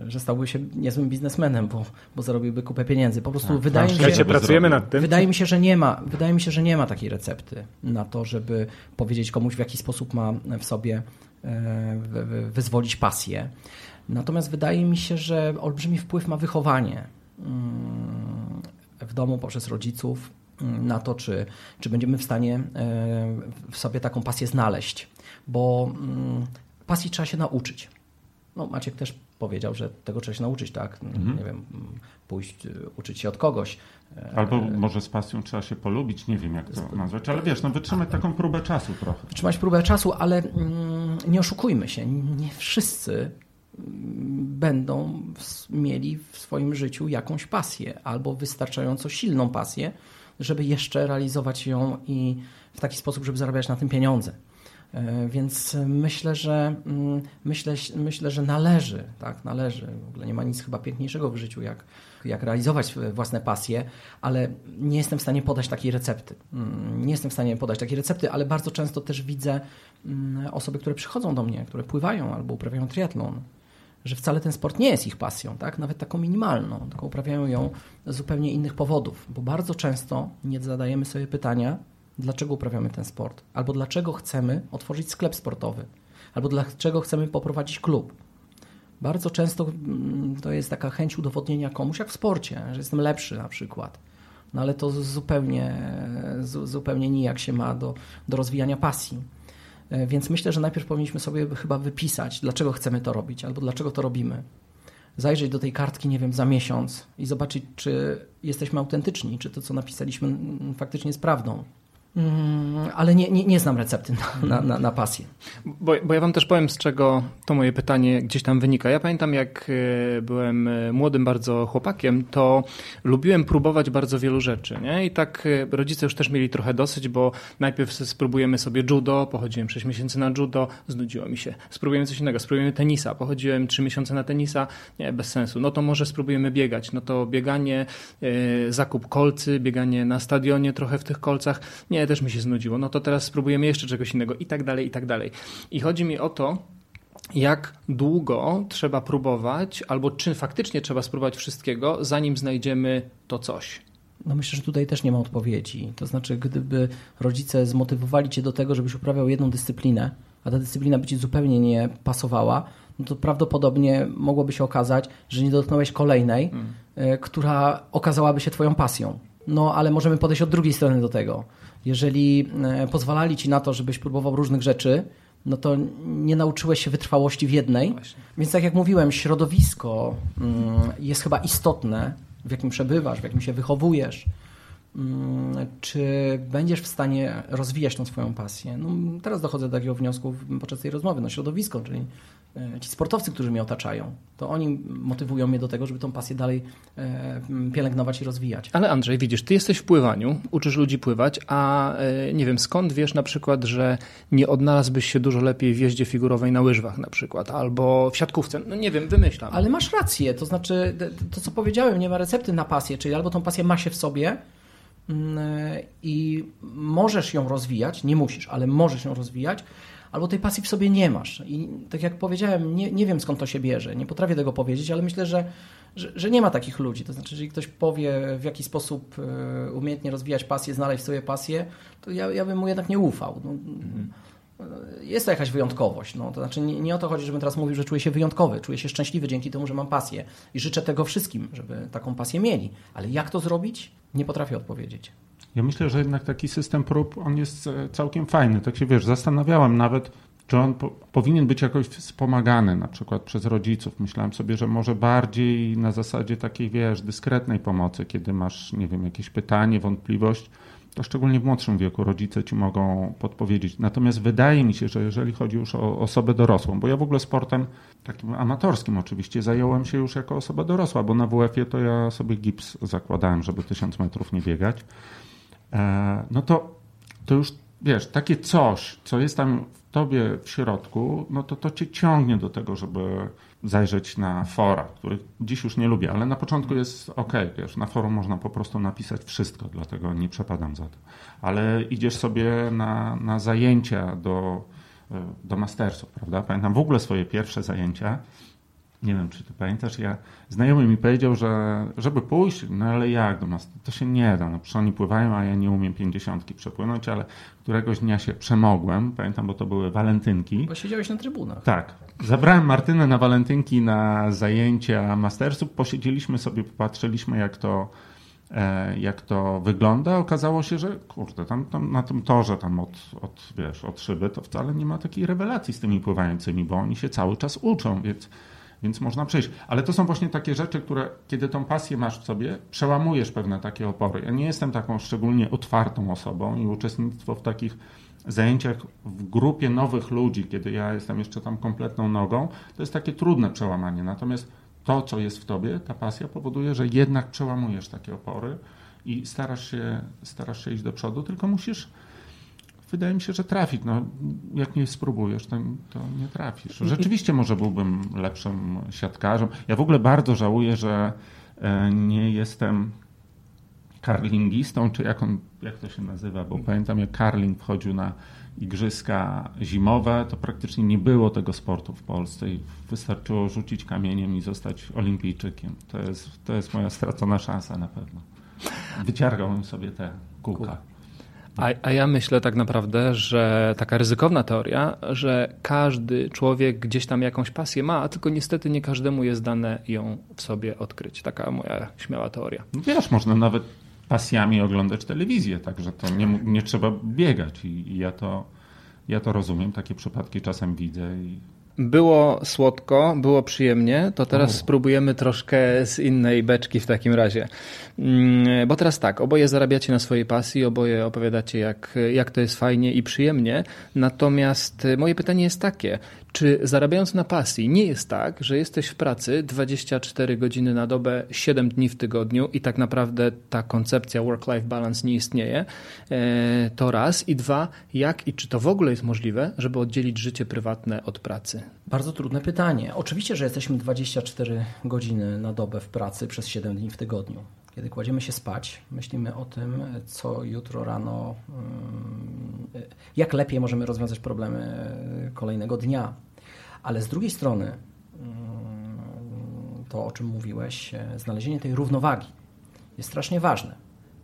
że stałby się niezłym biznesmenem, bo, bo zarobiłby kupę pieniędzy. Po prostu tak, wydaje mi się, pracujemy nad tym. Wydaje mi się, że nie ma, wydaje mi się, że nie ma takiej recepty na to, żeby powiedzieć komuś w jaki sposób ma w sobie wyzwolić pasję. Natomiast wydaje mi się, że olbrzymi wpływ ma wychowanie mm, w domu poprzez rodziców mm, na to, czy, czy będziemy w stanie e, w sobie taką pasję znaleźć, bo mm, pasji trzeba się nauczyć. No, Maciek też powiedział, że tego trzeba się nauczyć, tak? Mhm. Nie wiem, pójść, uczyć się od kogoś. E, Albo może z pasją trzeba się polubić, nie wiem jak to nazwać, ale wiesz, no wytrzymać taką próbę czasu trochę. Wytrzymać próbę czasu, ale nie oszukujmy się, nie wszyscy będą mieli w swoim życiu jakąś pasję albo wystarczająco silną pasję, żeby jeszcze realizować ją i w taki sposób, żeby zarabiać na tym pieniądze. E, więc myślę, że mm, myślę, myślę, że należy, tak, należy. W ogóle nie ma nic chyba piękniejszego w życiu, jak, jak realizować własne pasje, ale nie jestem w stanie podać takiej recepty. Mm, nie jestem w stanie podać takiej recepty, ale bardzo często też widzę mm, osoby, które przychodzą do mnie, które pływają albo uprawiają triatlon że wcale ten sport nie jest ich pasją, tak? nawet taką minimalną, tylko uprawiają ją z zupełnie innych powodów, bo bardzo często nie zadajemy sobie pytania, dlaczego uprawiamy ten sport, albo dlaczego chcemy otworzyć sklep sportowy, albo dlaczego chcemy poprowadzić klub. Bardzo często mm, to jest taka chęć udowodnienia komuś, jak w sporcie, że jestem lepszy na przykład. No ale to zupełnie, zupełnie nijak się ma do, do rozwijania pasji. E, więc myślę, że najpierw powinniśmy sobie chyba wypisać, dlaczego chcemy to robić, albo dlaczego to robimy. Zajrzeć do tej kartki, nie wiem, za miesiąc i zobaczyć, czy jesteśmy autentyczni, czy to, co napisaliśmy, faktycznie jest prawdą. Mm, ale nie, nie, nie znam recepty na, na, na, na pasję. Bo, bo ja wam też powiem, z czego to moje pytanie gdzieś tam wynika. Ja pamiętam, jak e, byłem e, młodym bardzo chłopakiem, to lubiłem próbować bardzo wielu rzeczy. Nie? I tak e, rodzice już też mieli trochę dosyć, bo najpierw spróbujemy sobie judo, pochodziłem 6 miesięcy na judo, znudziło mi się. Spróbujemy coś innego, spróbujemy tenisa, pochodziłem 3 miesiące na tenisa, nie, bez sensu. No to może spróbujemy biegać. No to bieganie, zakup kolcy, bieganie na stadionie trochę w tych kolcach. Nie, też mi się znudziło, no to teraz spróbujemy jeszcze czegoś innego i tak dalej, i tak dalej. I chodzi mi o to, jak długo trzeba próbować, albo czy faktycznie trzeba spróbować wszystkiego, zanim znajdziemy to coś. No myślę, że tutaj też nie ma odpowiedzi. To znaczy, gdyby rodzice zmotywowali cię do tego, żebyś uprawiał jedną dyscyplinę, a ta dyscyplina by ci zupełnie nie pasowała, no to prawdopodobnie mogłoby się okazać, że nie dotknąłeś kolejnej, hmm. która okazałaby się twoją pasją. No ale możemy podejść od drugiej strony do tego jeżeli e, pozwalali ci na to, żebyś próbował różnych rzeczy, no to nie nauczyłeś się wytrwałości w jednej. No Więc tak jak mówiłem, środowisko mm, jest chyba istotne, w jakim przebywasz, w jakim się wychowujesz. Mm, czy będziesz w stanie rozwijać tą swoją pasję? No, teraz dochodzę do takiego wniosku podczas tej rozmowy. No, środowisko, czyli ci sportowcy, którzy mnie otaczają, to oni motywują mnie do tego, żeby tą pasję dalej e, pielęgnować i rozwijać. Ale Andrzej, widzisz, ty jesteś w pływaniu, uczysz ludzi pływać, a e, nie wiem, skąd wiesz na przykład, że nie odnalazłbyś się dużo lepiej w jeździe figurowej na łyżwach na przykład, albo w siatkówce, no nie wiem, wymyślam. Ale masz rację, to znaczy to, co powiedziałem, nie ma recepty na pasję, czyli albo tą pasję ma się w sobie, mm, i możesz ją rozwijać, nie musisz, ale możesz ją rozwijać, albo tej pasji w sobie nie masz. I tak jak powiedziałem, nie, nie wiem skąd to się bierze, nie potrafię tego powiedzieć, ale myślę, że, że, że nie ma takich ludzi. To znaczy, jeżeli ktoś powie, w jaki sposób e, umiejętnie rozwijać pasję, znaleźć sobie pasję, to ja, ja bym mu jednak nie ufał. No, mhm jest to jakaś wyjątkowość. No, to znaczy nie, nie, o to chodzi, żebym teraz mówił, że czuję się wyjątkowy, czuję się szczęśliwy dzięki temu, że mam pasję i życzę tego wszystkim, żeby taką pasję mieli. Ale jak to zrobić? Nie potrafię odpowiedzieć. Ja myślę, że jednak taki system prób, on jest e, całkiem fajny. Tak się wiesz, zastanawiałem nawet, czy on po, powinien być jakoś wspomagany, na przykład przez rodziców. Myślałem sobie, że może bardziej na zasadzie takiej, wiesz, dyskretnej pomocy, kiedy masz, nie wiem, jakieś pytanie, wątpliwość, to szczególnie w młodszym wieku rodzice ci mogą podpowiedzieć. Natomiast wydaje mi się, że jeżeli chodzi już o osobę dorosłą, bo ja w ogóle sportem takim amatorskim oczywiście zająłem się już jako osoba dorosła, bo na WF-ie to ja sobie gips zakładałem, żeby tysiąc metrów nie biegać. E, no to, to już wiesz, takie coś, co jest tam w tobie w środku, no to to cię ciągnie do tego, żeby zajrzeć na fora, których dziś już nie lubię, ale na początku jest ok, wiesz, na forum można po prostu napisać wszystko, dlatego nie przepadam za to. Ale idziesz sobie na, na zajęcia do, do mastersów, prawda? Pamiętam w ogóle swoje pierwsze zajęcia, nie wiem, czy ty pamiętasz, ja, znajomy mi powiedział, że żeby pójść, no ale jak do nas, to się nie da, no przecież oni pływają, a ja nie umiem pięćdziesiątki przepłynąć, ale któregoś dnia się przemogłem, pamiętam, bo to były walentynki. Bo siedziałeś na trybunach. Tak. Zabrałem Martynę na walentynki na zajęcia mastersów, posiedzieliśmy sobie, popatrzyliśmy jak to e, jak to wygląda. Okazało się, że kurde, tam, tam na tym torze tam od, od, wiesz, od szyby to wcale nie ma takiej rewelacji z tymi pływającymi, bo oni się cały czas uczą, więc więc można przejść. Ale to są właśnie takie rzeczy, które, kiedy tą pasję masz w sobie, przełamujesz pewne takie opory. Ja nie jestem taką szczególnie otwartą osobą i uczestnictwo w takich zajęciach w grupie nowych ludzi, kiedy ja jestem jeszcze tam kompletną nogą, to jest takie trudne przełamanie. Natomiast to, co jest w tobie, ta pasja powoduje, że jednak przełamujesz takie opory i starasz się, starasz się iść do przodu, tylko musisz wydaje mi się, że trafić. No, jak nie spróbujesz, to, to, nie trafisz. Rzeczywiście może byłbym lepszym siatkarzem. Ja w ogóle bardzo żałuję, że e, nie jestem karlingistą, czy jak, on, jak to się nazywa, bo pamiętam jak karling wchodził na igrzyska zimowe, to praktycznie nie było tego sportu w Polsce i wystarczyło rzucić kamieniem i zostać olimpijczykiem. To jest, to jest moja stracona szansa na pewno. Wyciargałbym sobie te kółka. A, a, ja myślę tak naprawdę, że taka ryzykowna teoria, że każdy człowiek gdzieś tam jakąś pasję ma, a tylko niestety nie każdemu jest dane ją w sobie odkryć. Taka moja śmiała teoria. No wiesz, można nawet pasjami oglądać telewizję, także to nie, nie trzeba biegać i, i ja, to, ja to rozumiem. Takie przypadki czasem widzę i było słodko, było przyjemnie, to teraz o. spróbujemy troszkę z innej beczki w takim razie. Mm, bo teraz tak, oboje zarabiacie na swojej pasji, oboje opowiadacie, jak, jak to jest fajnie i przyjemnie. Natomiast moje pytanie jest takie: czy zarabiając na pasji nie jest tak, że jesteś w pracy 24 godziny na dobę, 7 dni w tygodniu i tak naprawdę ta koncepcja work-life balance nie istnieje? E, to raz. I dwa, jak i czy to w ogóle jest możliwe, żeby oddzielić życie prywatne od pracy? Bardzo trudne pytanie. Oczywiście, że jesteśmy 24 godziny na dobę w pracy przez 7 dni w tygodniu. Kiedy kładziemy się spać, myślimy o tym, co jutro rano, mm, jak lepiej możemy rozwiązać problemy kolejnego dnia. Ale z drugiej strony, mm, to o czym mówiłeś, znalezienie tej równowagi jest strasznie ważne,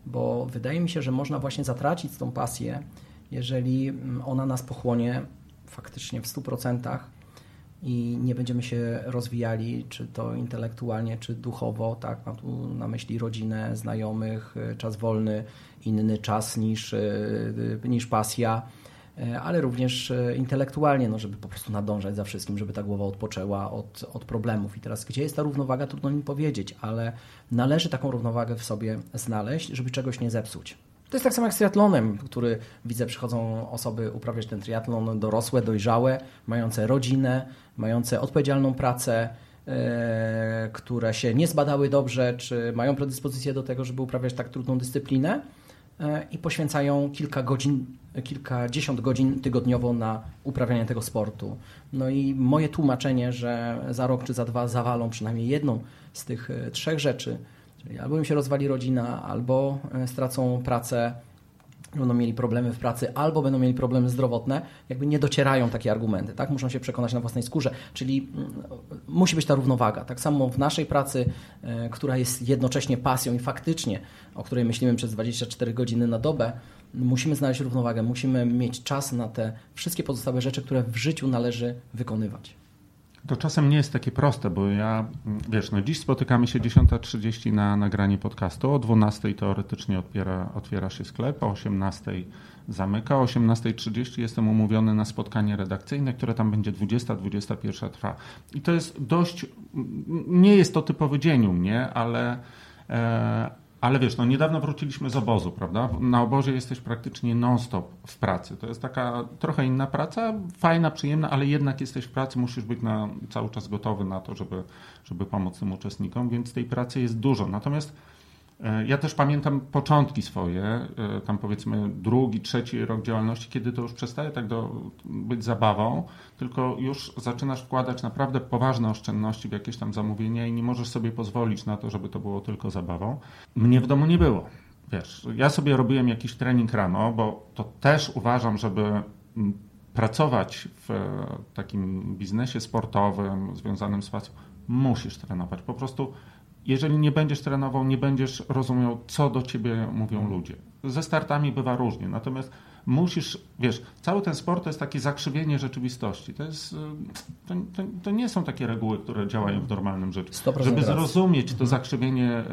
bo wydaje mi się, że można właśnie zatracić tą pasję, jeżeli ona nas pochłonie faktycznie w 100% i nie będziemy się rozwijali, czy to intelektualnie, czy duchowo, tak, mam tu na myśli rodzinę, znajomych, czas wolny, inny czas niż, y, niż pasja, y, ale również y, intelektualnie, no, żeby po prostu nadążać za wszystkim, żeby ta głowa odpoczęła od, od problemów. I teraz, gdzie jest ta równowaga, trudno mi powiedzieć, ale należy taką równowagę w sobie znaleźć, żeby czegoś nie zepsuć. To jest tak samo jak z triatlonem, który widzę, przychodzą osoby uprawiać ten triatlon dorosłe, dojrzałe, mające rodzinę, mające odpowiedzialną pracę, e, które się nie zbadały dobrze, czy mają predyspozycję do tego, żeby uprawiać tak trudną dyscyplinę e, i poświęcają kilka godzin, kilkadziesiąt godzin tygodniowo na uprawianie tego sportu. No i moje tłumaczenie, że za rok czy za dwa zawalą przynajmniej jedną z tych e, trzech rzeczy, Czyli albo im się rozwali rodzina, albo e, stracą pracę, będą mieli problemy w pracy albo będą mieli problemy zdrowotne, jakby nie docierają takie argumenty, tak? Muszą się przekonać na własnej skórze, czyli mm, musi być ta równowaga. Tak samo w naszej pracy, e, która jest jednocześnie pasją i faktycznie, o której myślimy przez 24 godziny na dobę, musimy znaleźć równowagę, musimy mieć czas na te wszystkie pozostałe rzeczy, które w życiu należy wykonywać. To czasem nie jest takie proste, bo ja, wiesz, no dziś spotykamy się 10.30 na nagranie podcastu, o 12.00 teoretycznie otwiera, otwiera się sklep, o 18.00 zamyka, o 18.30 jestem umówiony na spotkanie redakcyjne, które tam będzie 20-21 trwa. I to jest dość, nie jest to typowy dzień u mnie, ale, e, ale wiesz, no niedawno wróciliśmy z obozu, prawda? Na obozie jesteś praktycznie non-stop w pracy. To jest taka trochę inna praca, fajna, przyjemna, ale jednak jesteś w pracy, musisz być na, cały czas gotowy na to, żeby, żeby pomóc tym uczestnikom, więc tej pracy jest dużo. Natomiast ja też pamiętam początki swoje, e, tam powiedzmy drugi, trzeci rok działalności, kiedy to już przestaje tak do, być zabawą, tylko już zaczynasz wkładać naprawdę poważne oszczędności w jakieś tam zamówienia i nie możesz sobie pozwolić na to, żeby to było tylko zabawą. Mnie w domu nie było. Wiesz, ja sobie robiłem jakiś trening rano, bo to też uważam, żeby pracować w takim biznesie sportowym związanym z pasją, musisz trenować. Po prostu jeżeli nie będziesz trenował, nie będziesz rozumiał, co do ciebie mówią ludzie. Ze startami bywa różnie, natomiast musisz, wiesz, cały ten sport to jest takie zakrzywienie rzeczywistości. To, jest, to, to, to nie są takie reguły, które działają w normalnym życiu. Żeby zrozumieć to mhm. zakrzywienie e,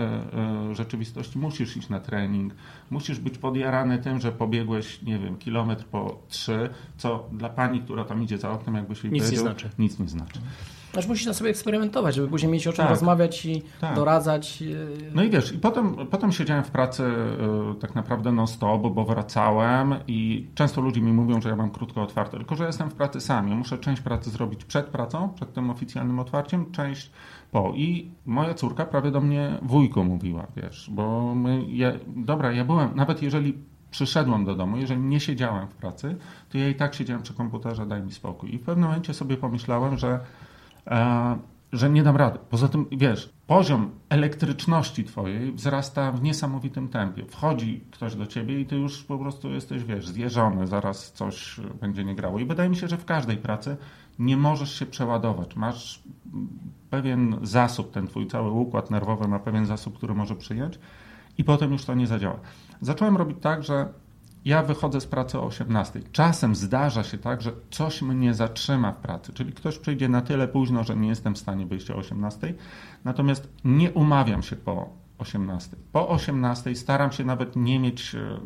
e, rzeczywistości, musisz iść na trening, musisz być podjarany tym, że pobiegłeś, nie wiem, kilometr po trzy, co dla pani, która tam idzie za oknem, jakby się nic nie znaczy. Nic nie znaczy. Aż musisz na sobie eksperymentować, żeby później mieć o czym tak. rozmawiać i tak. doradzać. No i wiesz, i potem, potem siedziałem w pracy y, tak naprawdę non-stop, bo wracałem i często ludzie mi mówią, że ja mam krótko otwarte, tylko że jestem w pracy sam. Ja muszę część pracy zrobić przed pracą, przed tym oficjalnym otwarciem, część po. I moja córka prawie do mnie wujko mówiła, wiesz, bo my, ja, dobra, ja byłem, nawet jeżeli przyszedłem do domu, jeżeli nie siedziałem w pracy, to ja i tak siedziałem przy komputerze, daj mi spokój. I w pewnym momencie sobie pomyślałem, że E, że nie dam rady. Poza tym, wiesz, poziom elektryczności twojej wzrasta w niesamowitym tempie. Wchodzi ktoś do ciebie i ty już po prostu jesteś, wiesz, zjeżony, zaraz coś będzie nie grało. I wydaje mi się, że w każdej pracy nie możesz się przeładować. Masz pewien zasób, ten twój cały układ nerwowy ma pewien zasób, który może przyjąć i potem już to nie zadziała. Zacząłem robić tak, że ja wychodzę z pracy o 18. Czasem zdarza się tak, że coś mnie zatrzyma w pracy, czyli ktoś przyjdzie na tyle późno, że nie jestem w stanie wyjść o 18. Natomiast nie umawiam się po 18. Po 18 staram się nawet nie mieć e,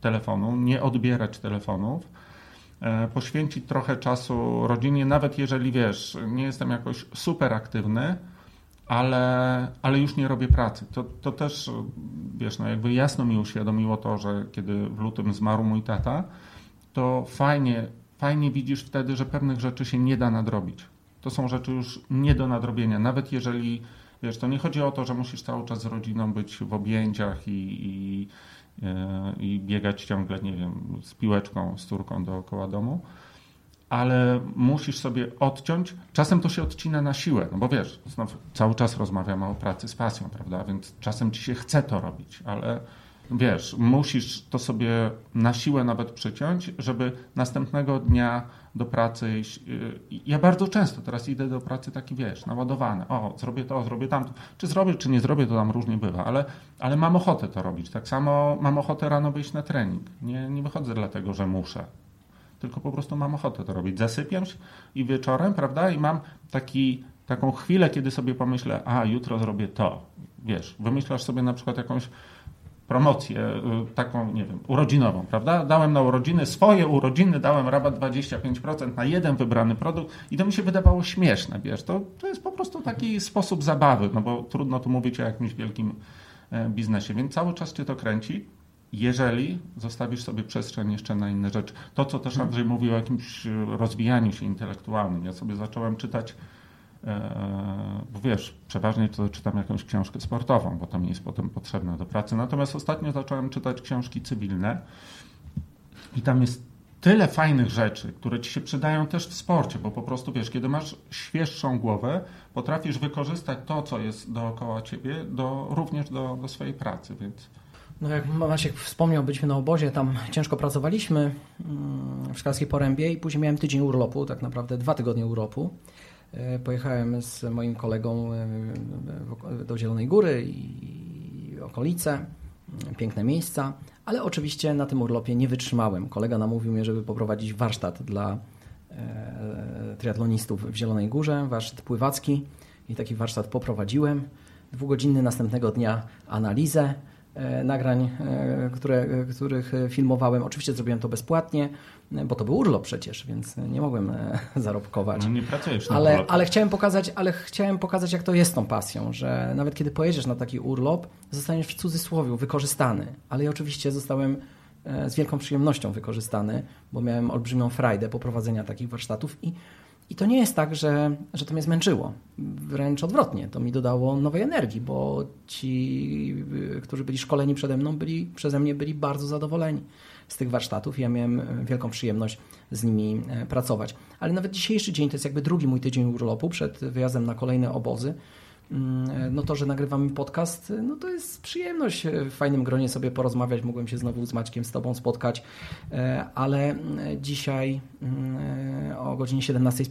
telefonu, nie odbierać telefonów, e, poświęcić trochę czasu rodzinie, nawet jeżeli wiesz, nie jestem jakoś super aktywny, ale, ale już nie robię pracy. To, to też, wiesz, no jakby jasno mi uświadomiło to, że kiedy w lutym zmarł mój tata, to fajnie, fajnie widzisz wtedy, że pewnych rzeczy się nie da nadrobić. To są rzeczy już nie do nadrobienia. Nawet jeżeli, wiesz, to nie chodzi o to, że musisz cały czas z rodziną być w objęciach i, i, e, i biegać ciągle, nie wiem, z piłeczką, z córką dookoła domu, ale musisz sobie odciąć. Czasem to się odcina na siłę, no bo wiesz, znowu cały czas rozmawiamy o pracy z pasją, prawda? Więc czasem ci się chce to robić, ale wiesz, musisz to sobie na siłę nawet przyciąć, żeby następnego dnia do pracy iść. Ja bardzo często teraz idę do pracy taki, wiesz, naładowany. O, zrobię to, zrobię tamto. Czy zrobię, czy nie zrobię, to tam różnie bywa, ale, ale mam ochotę to robić. Tak samo mam ochotę rano wyjść na trening. Nie, nie wychodzę dlatego, że muszę tylko po prostu mam ochotę to robić. Zasypiam się i wieczorem, prawda, i mam taki, taką chwilę, kiedy sobie pomyślę, a jutro zrobię to. Wiesz, wymyślasz sobie na przykład jakąś promocję y, taką, nie wiem, urodzinową, prawda? Dałem na urodziny, swoje urodziny, dałem rabat 25% na jeden wybrany produkt i to mi się wydawało śmieszne, wiesz, to, to jest po prostu taki sposób zabawy, no bo trudno tu mówić o jakimś wielkim e, biznesie, więc cały czas cię to kręci jeżeli zostawisz sobie przestrzeń jeszcze na inne rzeczy. To, co też Andrzej mówił o jakimś rozwijaniu się intelektualnym. Ja sobie zacząłem czytać, e, bo wiesz, przeważnie to czytam jakąś książkę sportową, bo to mi jest potem potrzebne do pracy. Natomiast ostatnio zacząłem czytać książki cywilne i tam jest tyle fajnych rzeczy, które ci się przydają też w sporcie, bo po prostu wiesz, kiedy masz świeższą głowę, potrafisz wykorzystać to, co jest dookoła ciebie, do, również do, do swojej pracy, więc No jak Maciek wspomniał, byliśmy na obozie, tam ciężko pracowaliśmy mm, w Szklarskiej Porębie i później miałem tydzień urlopu, tak naprawdę dwa tygodnie urlopu. E, pojechałem z moim kolegą e, do Zielonej Góry i okolice, piękne miejsca, ale oczywiście na tym urlopie nie wytrzymałem. Kolega namówił mnie, żeby poprowadzić warsztat dla e, triatlonistów w Zielonej Górze, warsztat pływacki i taki warsztat poprowadziłem. Dwugodzinny następnego dnia analizę, nagrań, e, które, których filmowałem. Oczywiście zrobiłem to bezpłatnie, bo to był urlop przecież, więc nie mogłem e, (laughs) zarobkować. No nie pracujesz na ale, ale chciałem pokazać, ale chciałem pokazać, jak to jest tą pasją, że nawet kiedy pojedziesz na taki urlop, zostaniesz w cudzysłowie wykorzystany. Ale ja oczywiście zostałem z wielką przyjemnością wykorzystany, bo miałem olbrzymią frajdę poprowadzenia takich warsztatów i i to nie jest tak, że, że to mnie zmęczyło. Wręcz odwrotnie, to mi dodało nowej energii, bo ci, którzy byli szkoleni przede mną, byli, przeze mnie byli bardzo zadowoleni z tych warsztatów ja miałem wielką przyjemność z nimi e, pracować. Ale nawet dzisiejszy dzień to jest jakby drugi mój tydzień urlopu przed wyjazdem na kolejne obozy. Mm, no to, że nagrywamy podcast, no to jest przyjemność w fajnym gronie sobie porozmawiać. Mogłem się znowu z Maćkiem, z Tobą spotkać, e, ale dzisiaj mm, o godzinie 17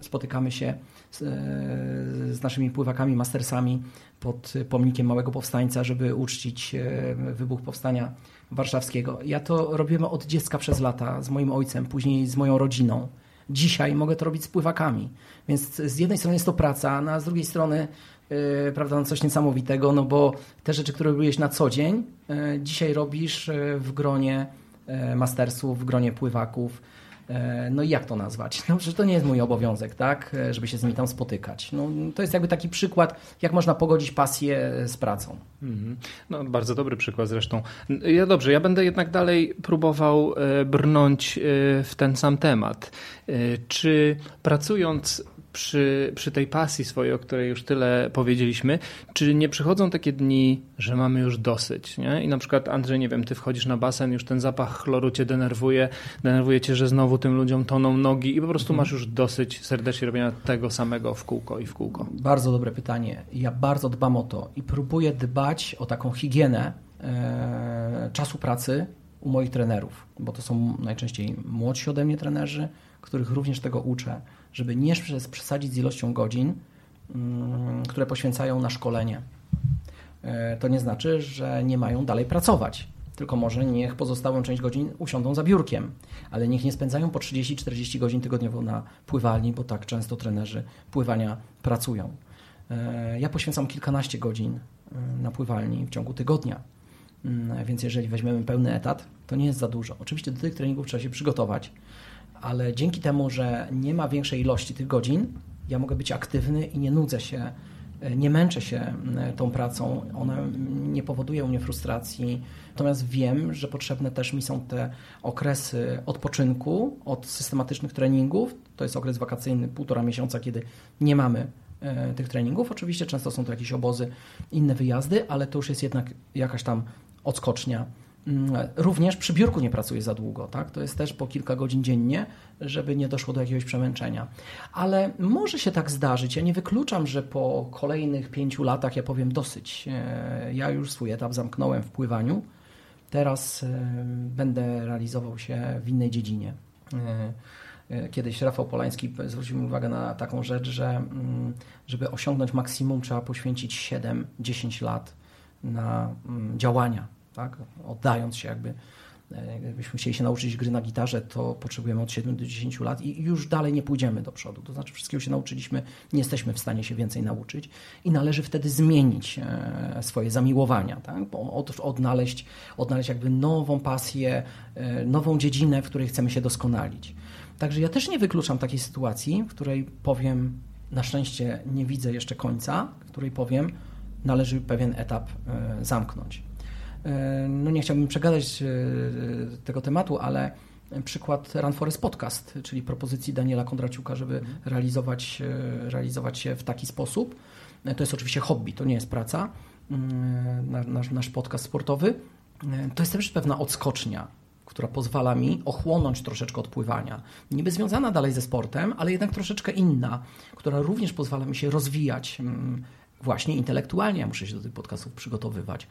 spotykamy, się z, e, naszymi pływakami, mastersami pod pomnikiem Małego Powstańca, żeby uczcić e, wybuch Powstania Warszawskiego. Ja to robiłem od dziecka przez lata z moim ojcem, później z moją rodziną. Dzisiaj mogę to robić z pływakami. Więc z jednej strony jest to praca, no a z drugiej strony yy, prawda, no coś niesamowitego, no bo te rzeczy, które robiłeś na co dzień, yy, dzisiaj robisz yy, w gronie mastersów, w gronie pływaków. No i jak to nazwać? No przecież to nie jest mój obowiązek, tak? Żeby się z nimi tam spotykać. No, to jest jakby taki przykład, jak można pogodzić pasję z pracą. Mhm. No bardzo dobry przykład zresztą. Ja dobrze, ja będę jednak dalej próbował brnąć w ten sam temat. Czy pracując przy, przy tej pasji swojej, o której już tyle powiedzieliśmy, czy nie przychodzą takie dni, że mamy już dosyć, nie? I na przykład, Andrzej, nie wiem, ty wchodzisz na basen, już ten zapach chloru cię denerwuje, denerwuje cię, że znowu tym ludziom toną nogi i po prostu masz już dosyć serdecznie robienia tego samego w kółko i w kółko. Bardzo dobre pytanie. Ja bardzo dbam o to i próbuję dbać o taką higienę e, czasu pracy u moich trenerów, bo to są najczęściej młodsi ode mnie trenerzy, których również tego uczę żeby nie przesadzić z ilością godzin, mm, które poświęcają na szkolenie. E, to nie znaczy, że nie mają dalej pracować, tylko może niech pozostałą część godzin usiądą za biurkiem, ale niech nie spędzają po 30-40 godzin tygodniowo na pływalni, bo tak często trenerzy pływania pracują. E, ja poświęcam kilkanaście godzin e, na pływalni w ciągu tygodnia, mm, więc jeżeli weźmiemy pełny etat, to nie jest za dużo. Oczywiście do tych treningów trzeba się przygotować, ale dzięki temu, że nie ma większej ilości tych godzin, ja mogę być aktywny i nie nudzę się, e, nie męczę się e, tą pracą, ona nie powoduje u mnie frustracji. Natomiast wiem, że potrzebne też mi są te okresy odpoczynku od systematycznych treningów. To jest okres wakacyjny, półtora miesiąca, kiedy nie mamy e, tych treningów. Oczywiście często są to jakieś obozy, inne wyjazdy, ale to już jest jednak jakaś tam odskocznia również przy biurku nie pracuję za długo, tak? To jest też po kilka godzin dziennie, żeby nie doszło do jakiegoś przemęczenia. Ale może się tak zdarzyć. Ja nie wykluczam, że po kolejnych pięciu latach ja powiem dosyć. E, ja już swój etap zamknąłem w pływaniu. Teraz e, będę realizował się w innej dziedzinie. E, kiedyś Rafał Polański zwrócił mi uwagę na taką rzecz, że mm, żeby osiągnąć maksimum trzeba poświęcić 7-10 lat na mm, działania tak? oddając się jakby. E, Gdybyśmy chcieli się nauczyć gry na gitarze, to potrzebujemy od 7 do 10 lat i już dalej nie pójdziemy do przodu. To znaczy, wszystkiego się nauczyliśmy, nie jesteśmy w stanie się więcej nauczyć i należy wtedy zmienić e, swoje zamiłowania, tak? Odnaleźć, odnaleźć jakby nową pasję, e, nową dziedzinę, w której chcemy się doskonalić. Także ja też nie wykluczam takiej sytuacji, w której powiem, na szczęście nie widzę jeszcze końca, w której powiem, należy pewien etap zamknąć. E, no nie chciałbym przegadać e, tego tematu, ale przykład Run Forest Podcast, czyli propozycji Daniela Kondraciuka, żeby realizować, e, realizować się w taki sposób. To jest oczywiście hobby, to nie jest praca. Nasz, nasz podcast sportowy. To jest też pewna odskocznia, która pozwala mi ochłonąć troszeczkę odpływania. Niby związana dalej ze sportem, ale jednak troszeczkę inna, która również pozwala mi się rozwijać mm, właśnie intelektualnie. Ja muszę się do tych podcastów przygotowywać,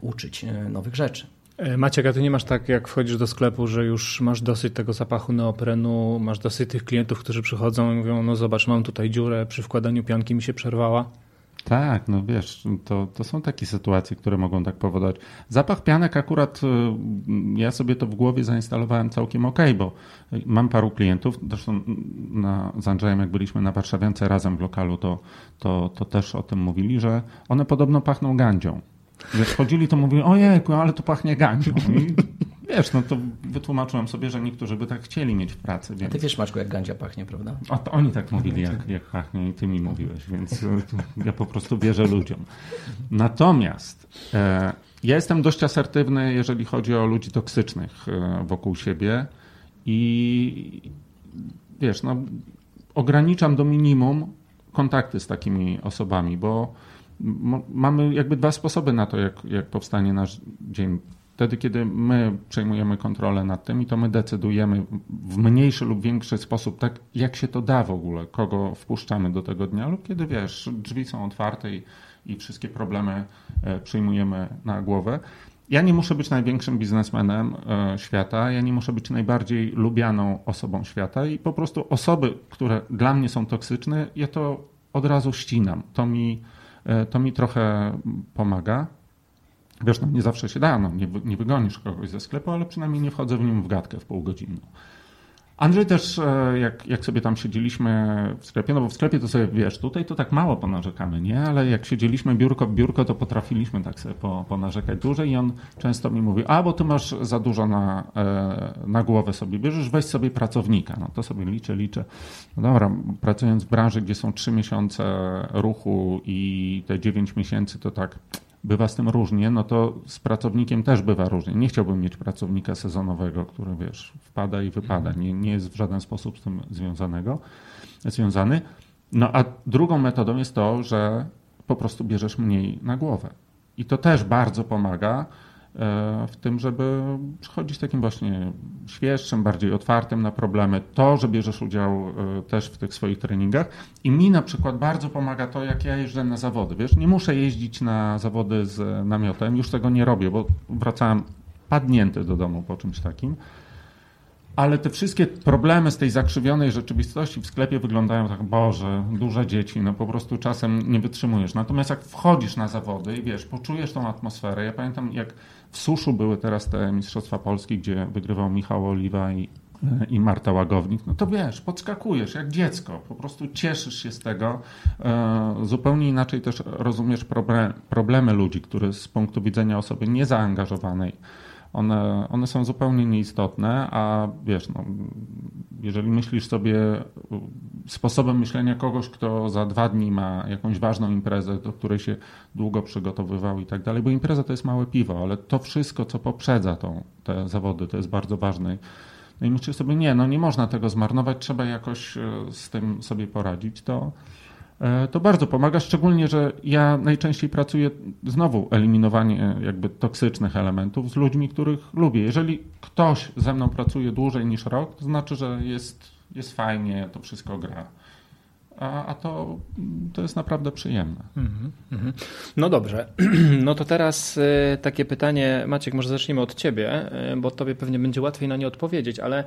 uczyć e, nowych rzeczy. E, Maciek, a ty nie masz tak, jak wchodzisz do sklepu, że już masz dosyć tego zapachu neoprenu, masz dosyć tych klientów, którzy przychodzą i mówią, no zobacz, mam tutaj dziurę, przy wkładaniu pianki mi się przerwała. Tak, no wiesz, to, to są takie sytuacje, które mogą tak powodować. Zapach pianek akurat y, ja sobie to w głowie zainstalowałem całkiem ok, bo mam paru klientów, zresztą na, z Andrzejem jak byliśmy na Warszawiance razem w lokalu, to, to, to też o tym mówili, że one podobno pachną gandzią. Jak wchodzili, to mówili, ojejku, ale to pachnie gandzią. I wiesz, no to wytłumaczyłem sobie, że niektórzy by tak chcieli mieć w pracy. Więc... A ty wiesz, Maczku, jak gandzia pachnie, prawda? A to oni tak mówili, jak, jak pachnie i ty mi mówiłeś, więc ja po prostu wierzę ludziom. Natomiast e, ja jestem dość asertywny, jeżeli chodzi o ludzi toksycznych e, wokół siebie i wiesz, no, ograniczam do minimum kontakty z takimi osobami, bo mamy jakby dwa sposoby na to, jak, jak powstanie nasz dzień. Wtedy, kiedy my przejmujemy kontrolę nad tym i to my decydujemy w mniejszy lub większy sposób, tak jak się to da w ogóle, kogo wpuszczamy do tego dnia, lub kiedy wiesz, drzwi są otwarte i, i wszystkie problemy e, przyjmujemy na głowę. Ja nie muszę być największym biznesmenem e, świata, ja nie muszę być najbardziej lubianą osobą świata i po prostu osoby, które dla mnie są toksyczne, ja to od razu ścinam. To mi E, to mi trochę pomaga. Wiesz, no nie zawsze się da, no, nie, nie wygonisz kogoś ze sklepu, ale przynajmniej nie wchodzę w nim w gadkę w półgodzinną. Andrzej też, e, jak, jak sobie tam siedzieliśmy w sklepie, no bo w sklepie to sobie, wiesz, tutaj to tak mało ponarzekamy, nie? Ale jak siedzieliśmy biurko w biurko, to potrafiliśmy tak sobie po, ponarzekać dłużej i on często mi mówi, a bo ty masz za dużo na, e, na głowę sobie bierzesz, weź sobie pracownika. No to sobie liczę, liczę. No dobra, pracując w branży, gdzie są trzy miesiące ruchu i te dziewięć miesięcy, to tak bywa z tym różnie, no to z pracownikiem też bywa różnie. Nie chciałbym mieć pracownika sezonowego, który wiesz, wpada i wypada. Mhm. Nie, nie jest w żaden sposób z tym związanego, związany. No a drugą metodą jest to, że po prostu bierzesz mniej na głowę. I to też bardzo pomaga w tym, żeby przychodzić takim właśnie świeższym, bardziej otwartym na problemy. To, że bierzesz udział e, też w tych swoich treningach. I mi na przykład bardzo pomaga to, jak ja jeżdżę na zawody. Wiesz, nie muszę jeździć na zawody z namiotem, już tego nie robię, bo wracałem padnięty do domu po czymś takim. Ale te wszystkie problemy z tej zakrzywionej rzeczywistości w sklepie wyglądają tak, Boże, duże dzieci, no po prostu czasem nie wytrzymujesz. Natomiast jak wchodzisz na zawody i wiesz, poczujesz tą atmosferę. Ja pamiętam, jak w Suszu były teraz te Mistrzostwa Polski, gdzie wygrywał Michał Oliwa i, i Marta Łagownik, no to wiesz, podskakujesz jak dziecko, po prostu cieszysz się z tego. E, zupełnie inaczej też rozumiesz problemy ludzi, które z punktu widzenia osoby niezaangażowanej one, one są zupełnie nieistotne, a wiesz, no, jeżeli myślisz sobie sposobem myślenia kogoś, kto za dwa dni ma jakąś ważną imprezę, do której się długo przygotowywał i tak dalej, bo impreza to jest małe piwo, ale to wszystko, co poprzedza tą, te zawody, to jest bardzo ważne. No i myślisz sobie, nie, no nie można tego zmarnować, trzeba jakoś e, z tym sobie poradzić, to to bardzo pomaga, szczególnie, że ja najczęściej pracuję znowu eliminowanie jakby toksycznych elementów z ludźmi, których lubię. Jeżeli ktoś ze mną pracuje dłużej niż rok, to znaczy, że jest, jest fajnie, to wszystko gra a, a to, to jest naprawdę przyjemne. Mm -hmm. No dobrze, (clears throat) no to teraz y, takie pytanie, Maciek, może zaczniemy od ciebie, y, bo tobie pewnie będzie łatwiej na nie odpowiedzieć, ale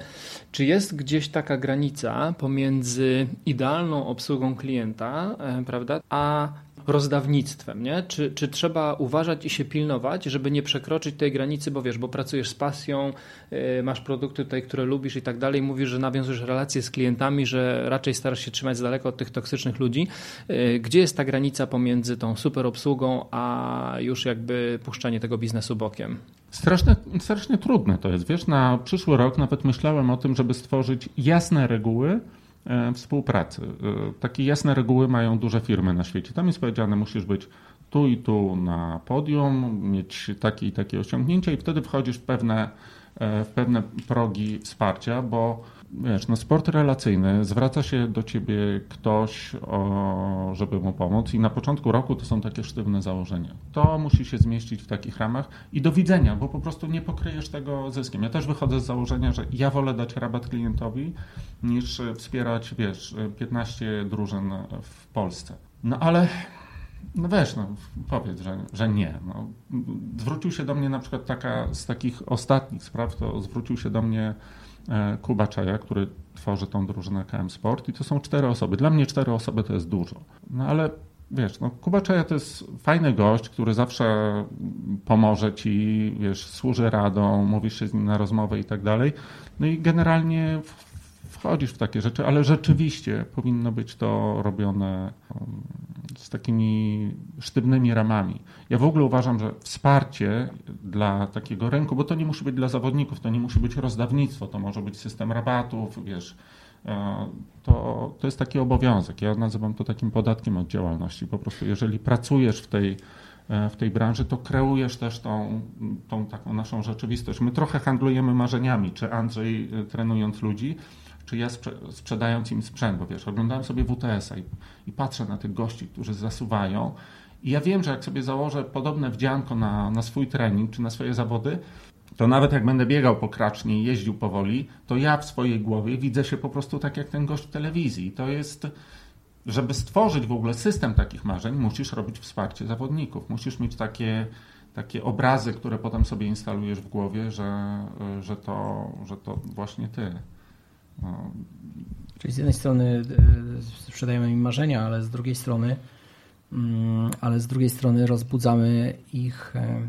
czy jest gdzieś taka granica pomiędzy idealną obsługą klienta, y, prawda, a rozdawnictwem, nie? Czy, czy trzeba uważać i się pilnować, żeby nie przekroczyć tej granicy, bo wiesz, bo pracujesz z pasją, yy, masz produkty tutaj, które lubisz i tak dalej, mówisz, że nawiązujesz relacje z klientami, że raczej starasz się trzymać z daleka od tych toksycznych ludzi. Yy, gdzie jest ta granica pomiędzy tą super obsługą, a już jakby puszczanie tego biznesu bokiem? Strasznie, strasznie trudne to jest. Wiesz, na przyszły rok nawet myślałem o tym, żeby stworzyć jasne reguły, współpracy. E, takie jasne reguły mają duże firmy na świecie. Tam jest powiedziane, musisz być tu i tu na podium, mieć takie i takie osiągnięcia i wtedy wchodzisz w pewne, e, w pewne progi wsparcia, bo wiesz, no sport relacyjny, zwraca się do ciebie ktoś, o, żeby mu pomóc i na początku roku to są takie sztywne założenia. To musi się zmieścić w takich ramach i do widzenia, bo po prostu nie pokryjesz tego zyskiem. Ja też wychodzę z założenia, że ja wolę dać rabat klientowi niż wspierać, wiesz, 15 drużyn w Polsce. No ale No wiesz, no, powiedz, że, że nie. No, zwrócił się do mnie na przykład taka z takich ostatnich spraw, to zwrócił się do mnie Kuba Czaja, który tworzy tą drużynę KM Sport i to są cztery osoby. Dla mnie cztery osoby to jest dużo. No ale wiesz, no Kuba Czaja to jest fajny gość, który zawsze pomoże ci, wiesz, służy radą, mówisz się z nim na rozmowę i tak dalej. No i generalnie wchodzisz w takie rzeczy, ale rzeczywiście powinno być to robione um, z takimi sztywnymi ramami. Ja w ogóle uważam, że wsparcie dla takiego rynku, bo to nie musi być dla zawodników, to nie musi być rozdawnictwo, to może być system rabatów, wiesz, e, to, to jest taki obowiązek. Ja nazywam to takim podatkiem od działalności. Po prostu jeżeli pracujesz w tej, e, w tej branży, to kreujesz też tą, tą taką naszą rzeczywistość. My trochę handlujemy marzeniami, czy Andrzej e, trenując ludzi, czy ja sprze sprzedając im sprzęt, bo wiesz, oglądałem sobie WTS-a i, i, patrzę na tych gości, którzy zasuwają i ja wiem, że jak sobie założę podobne wdzianko na, na swój trening czy na swoje zawody, to nawet jak będę biegał po kracznie i jeździł powoli, to ja w swojej głowie widzę się po prostu tak jak ten gość w telewizji. To jest, żeby stworzyć w ogóle system takich marzeń, musisz robić wsparcie zawodników. Musisz mieć takie, takie obrazy, które potem sobie instalujesz w głowie, że, że, to, że to właśnie ty. No. Czyli z jednej strony e, sprzedajemy im marzenia, ale z drugiej strony mm, ale z drugiej strony rozbudzamy ich e,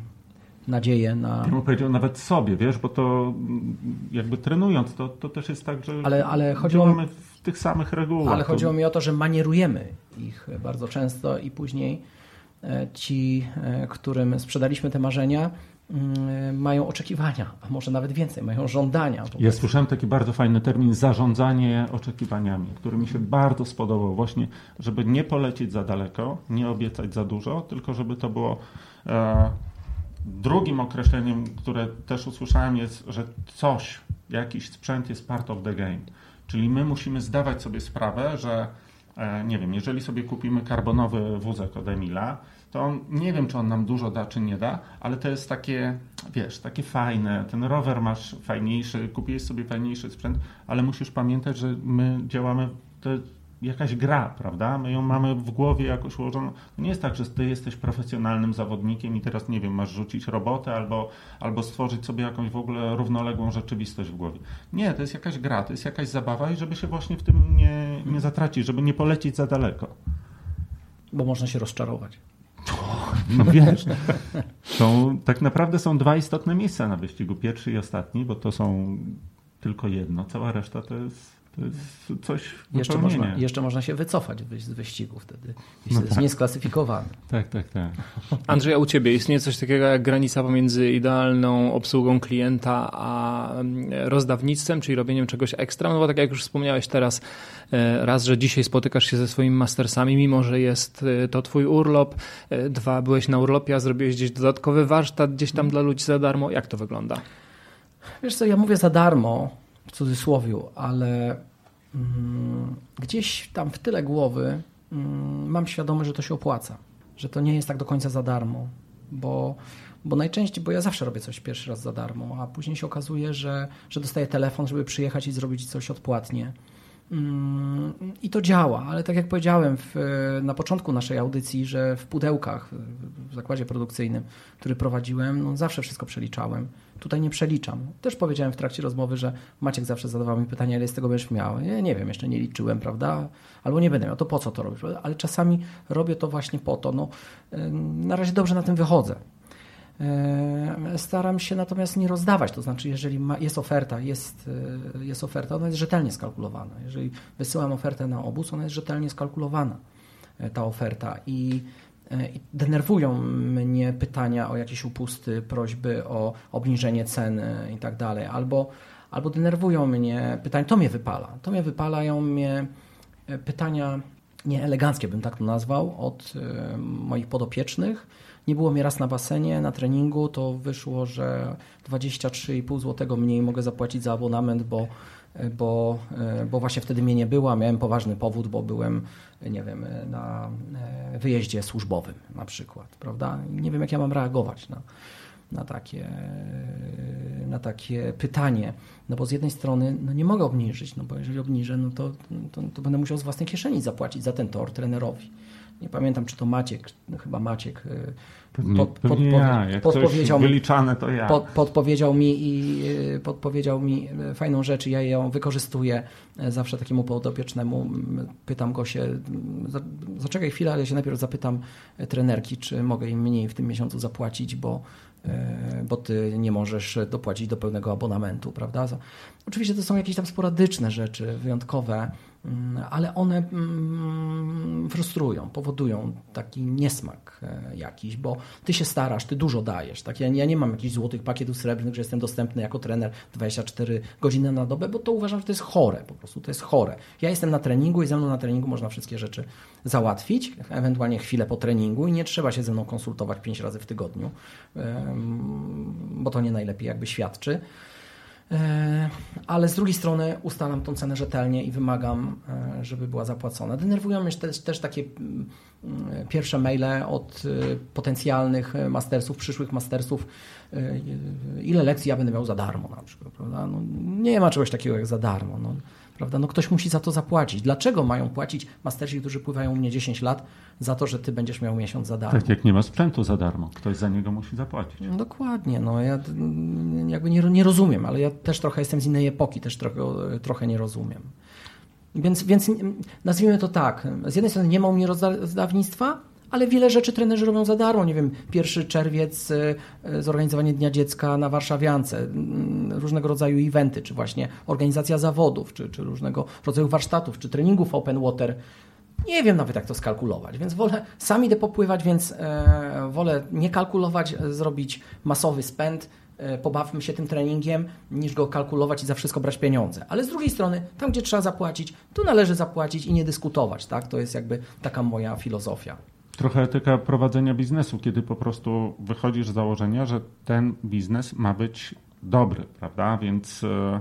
nadzieję na... Ja bym powiedział nawet sobie, wiesz, bo to mm, jakby trenując, to, to też jest tak, że ale, ale chodziło mi, w tych samych regułach. Ale chodziło mi o to, że manierujemy ich bardzo często i później e, ci, którym sprzedaliśmy te marzenia, mają oczekiwania, a może nawet więcej, mają żądania. Ja słyszałem taki bardzo fajny termin zarządzanie oczekiwaniami, który mi się bardzo spodobał. Właśnie, żeby nie polecieć za daleko, nie obiecać za dużo, tylko żeby to było. E, drugim określeniem, które też usłyszałem, jest, że coś, jakiś sprzęt jest part of the game. Czyli my musimy zdawać sobie sprawę, że e, nie wiem, jeżeli sobie kupimy karbonowy wózek od Emila, to nie wiem, czy on nam dużo da, czy nie da, ale to jest takie, wiesz, takie fajne. Ten rower masz fajniejszy, kupiłeś sobie fajniejszy sprzęt, ale musisz pamiętać, że my działamy, to jakaś gra, prawda? My ją mamy w głowie jakoś ułożoną. To nie jest tak, że ty jesteś profesjonalnym zawodnikiem i teraz, nie wiem, masz rzucić robotę albo, albo stworzyć sobie jakąś w ogóle równoległą rzeczywistość w głowie. Nie, to jest jakaś gra, to jest jakaś zabawa i żeby się właśnie w tym nie, nie zatracić, żeby nie polecieć za daleko. Bo można się rozczarować. No wiesz, są, tak naprawdę są dwa istotne miejsca na wyścigu. Pierwszy i ostatni, bo to są tylko jedno. Cała reszta to jest to jest coś jeszcze można, jeszcze można się wycofać z wyścigu wtedy. No jest tak. niesklasyfikowany. Tak, tak, tak. Andrzej, a u Ciebie istnieje coś takiego jak granica pomiędzy idealną obsługą klienta a mm, rozdawnictwem, czyli robieniem czegoś ekstra? No bo tak jak już wspomniałeś teraz, e, raz, że dzisiaj spotykasz się ze swoimi mastersami, mimo że jest e, to Twój urlop, e, dwa, byłeś na urlopie, a zrobiłeś gdzieś dodatkowy warsztat gdzieś tam dla ludzi za darmo. Jak to wygląda? Wiesz co, ja mówię za darmo, w cudzysłowie, ale mm, gdzieś tam w tyle głowy mm, mam świadomość, że to się opłaca, że to nie jest tak do końca za darmo, bo, bo najczęściej, bo ja zawsze robię coś pierwszy raz za darmo, a później się okazuje, że, że dostaję telefon, żeby przyjechać i zrobić coś odpłatnie. Mm, I to działa, ale tak jak powiedziałem w, na początku naszej audycji, że w pudełkach, w zakładzie produkcyjnym, który prowadziłem, no zawsze wszystko przeliczałem. Tutaj nie przeliczam. Też powiedziałem w trakcie rozmowy, że Maciek zawsze zadawał mi pytanie, ile z tego będziesz miał. Ja nie wiem, jeszcze nie liczyłem, prawda? Albo nie będę miał, to po co to robisz? Ale czasami robię to właśnie po to. No, na razie dobrze na tym wychodzę. Staram się natomiast nie rozdawać, to znaczy, jeżeli ma, jest oferta, jest, e, jest oferta, ona jest rzetelnie skalkulowana. Jeżeli wysyłam ofertę na obóz, ona jest rzetelnie skalkulowana, e, ta oferta. I, i denerwują mnie pytania o jakieś upusty, prośby o obniżenie ceny i tak dalej, albo, albo denerwują mnie pytania, to mnie wypala, to mnie wypalają mnie pytania nieeleganckie, bym tak to nazwał, od moich podopiecznych, nie było mnie raz na basenie, na treningu, to wyszło, że 23,5 zł mniej mogę zapłacić za abonament, bo, bo, bo właśnie wtedy mnie nie było, miałem poważny powód, bo byłem, nie wiem, na e, wyjeździe służbowym na przykład, prawda? Nie wiem, jak ja mam reagować na, na, takie, na takie pytanie. No bo z jednej strony no nie mogę obniżyć, no bo jeżeli obniżę, no to, to, to będę musiał z własnej kieszeni zapłacić za ten tor trenerowi nie pamiętam czy to Maciek, no chyba Maciek Pod, ja. Jak podpowiedział, wyliczane, to ja. Pod, podpowiedział mi i podpowiedział mi fajną rzecz i ja ją wykorzystuję zawsze takiemu podopiecznemu. Pytam go się, zaczekaj chwilę, ale ja się najpierw zapytam trenerki, czy mogę im mniej w tym miesiącu zapłacić, bo E, bo ty nie możesz dopłacić do pełnego abonamentu, prawda? Oczywiście to są jakieś tam sporadyczne rzeczy, wyjątkowe, ale one mm, frustrują, powodują taki niesmak e, jakiś, bo ty się starasz, ty dużo dajesz. Tak? Ja, ja nie mam jakichś złotych pakietów srebrnych, że jestem dostępny jako trener 24 godziny na dobę, bo to uważam, że to jest chore, po prostu to jest chore. Ja jestem na treningu i ze mną na treningu można wszystkie rzeczy załatwić, ewentualnie chwilę po treningu i nie trzeba się ze mną konsultować 5 razy w tygodniu, bo to nie najlepiej jakby świadczy. E, ale z drugiej strony ustalam tą cenę rzetelnie i wymagam, e, żeby była zapłacona. Denerwują mnie też, też takie mm, pierwsze maile od e, potencjalnych mastersów, przyszłych mastersów, ile lekcji ja będę miał za darmo na przykład. Prawda? No, nie ma czegoś takiego jak za darmo. No. Prawda? No ktoś musi za to zapłacić. Dlaczego mają płacić mastersi, którzy pływają u mnie 10 lat, za to, że ty będziesz miał miesiąc za darmo? Tak, jak nie ma sprzętu za darmo, ktoś za niego musi zapłacić. No, dokładnie. No, ja jakby nie, nie rozumiem, ale ja też trochę jestem z innej epoki, też trochę, trochę nie rozumiem. Więc, więc nazwijmy to tak. Z jednej strony nie ma u mnie rozdawnictwa, ale wiele rzeczy trenerzy robią za darmo. Nie wiem, pierwszy czerwiec, y, y, zorganizowanie Dnia Dziecka na Warszawiance, mm, różnego rodzaju eventy, czy właśnie organizacja zawodów, czy, czy różnego rodzaju warsztatów, czy treningów open water. Nie wiem nawet, jak to skalkulować, więc wolę sam idę popływać, więc e, wolę nie kalkulować, zrobić masowy spend, e, pobawmy się tym treningiem, niż go kalkulować i za wszystko brać pieniądze. Ale z drugiej strony, tam gdzie trzeba zapłacić, tu należy zapłacić i nie dyskutować. Tak? To jest jakby taka moja filozofia trochę etyka prowadzenia biznesu, kiedy po prostu wychodzisz z założenia, że ten biznes ma być dobry, prawda? Więc e,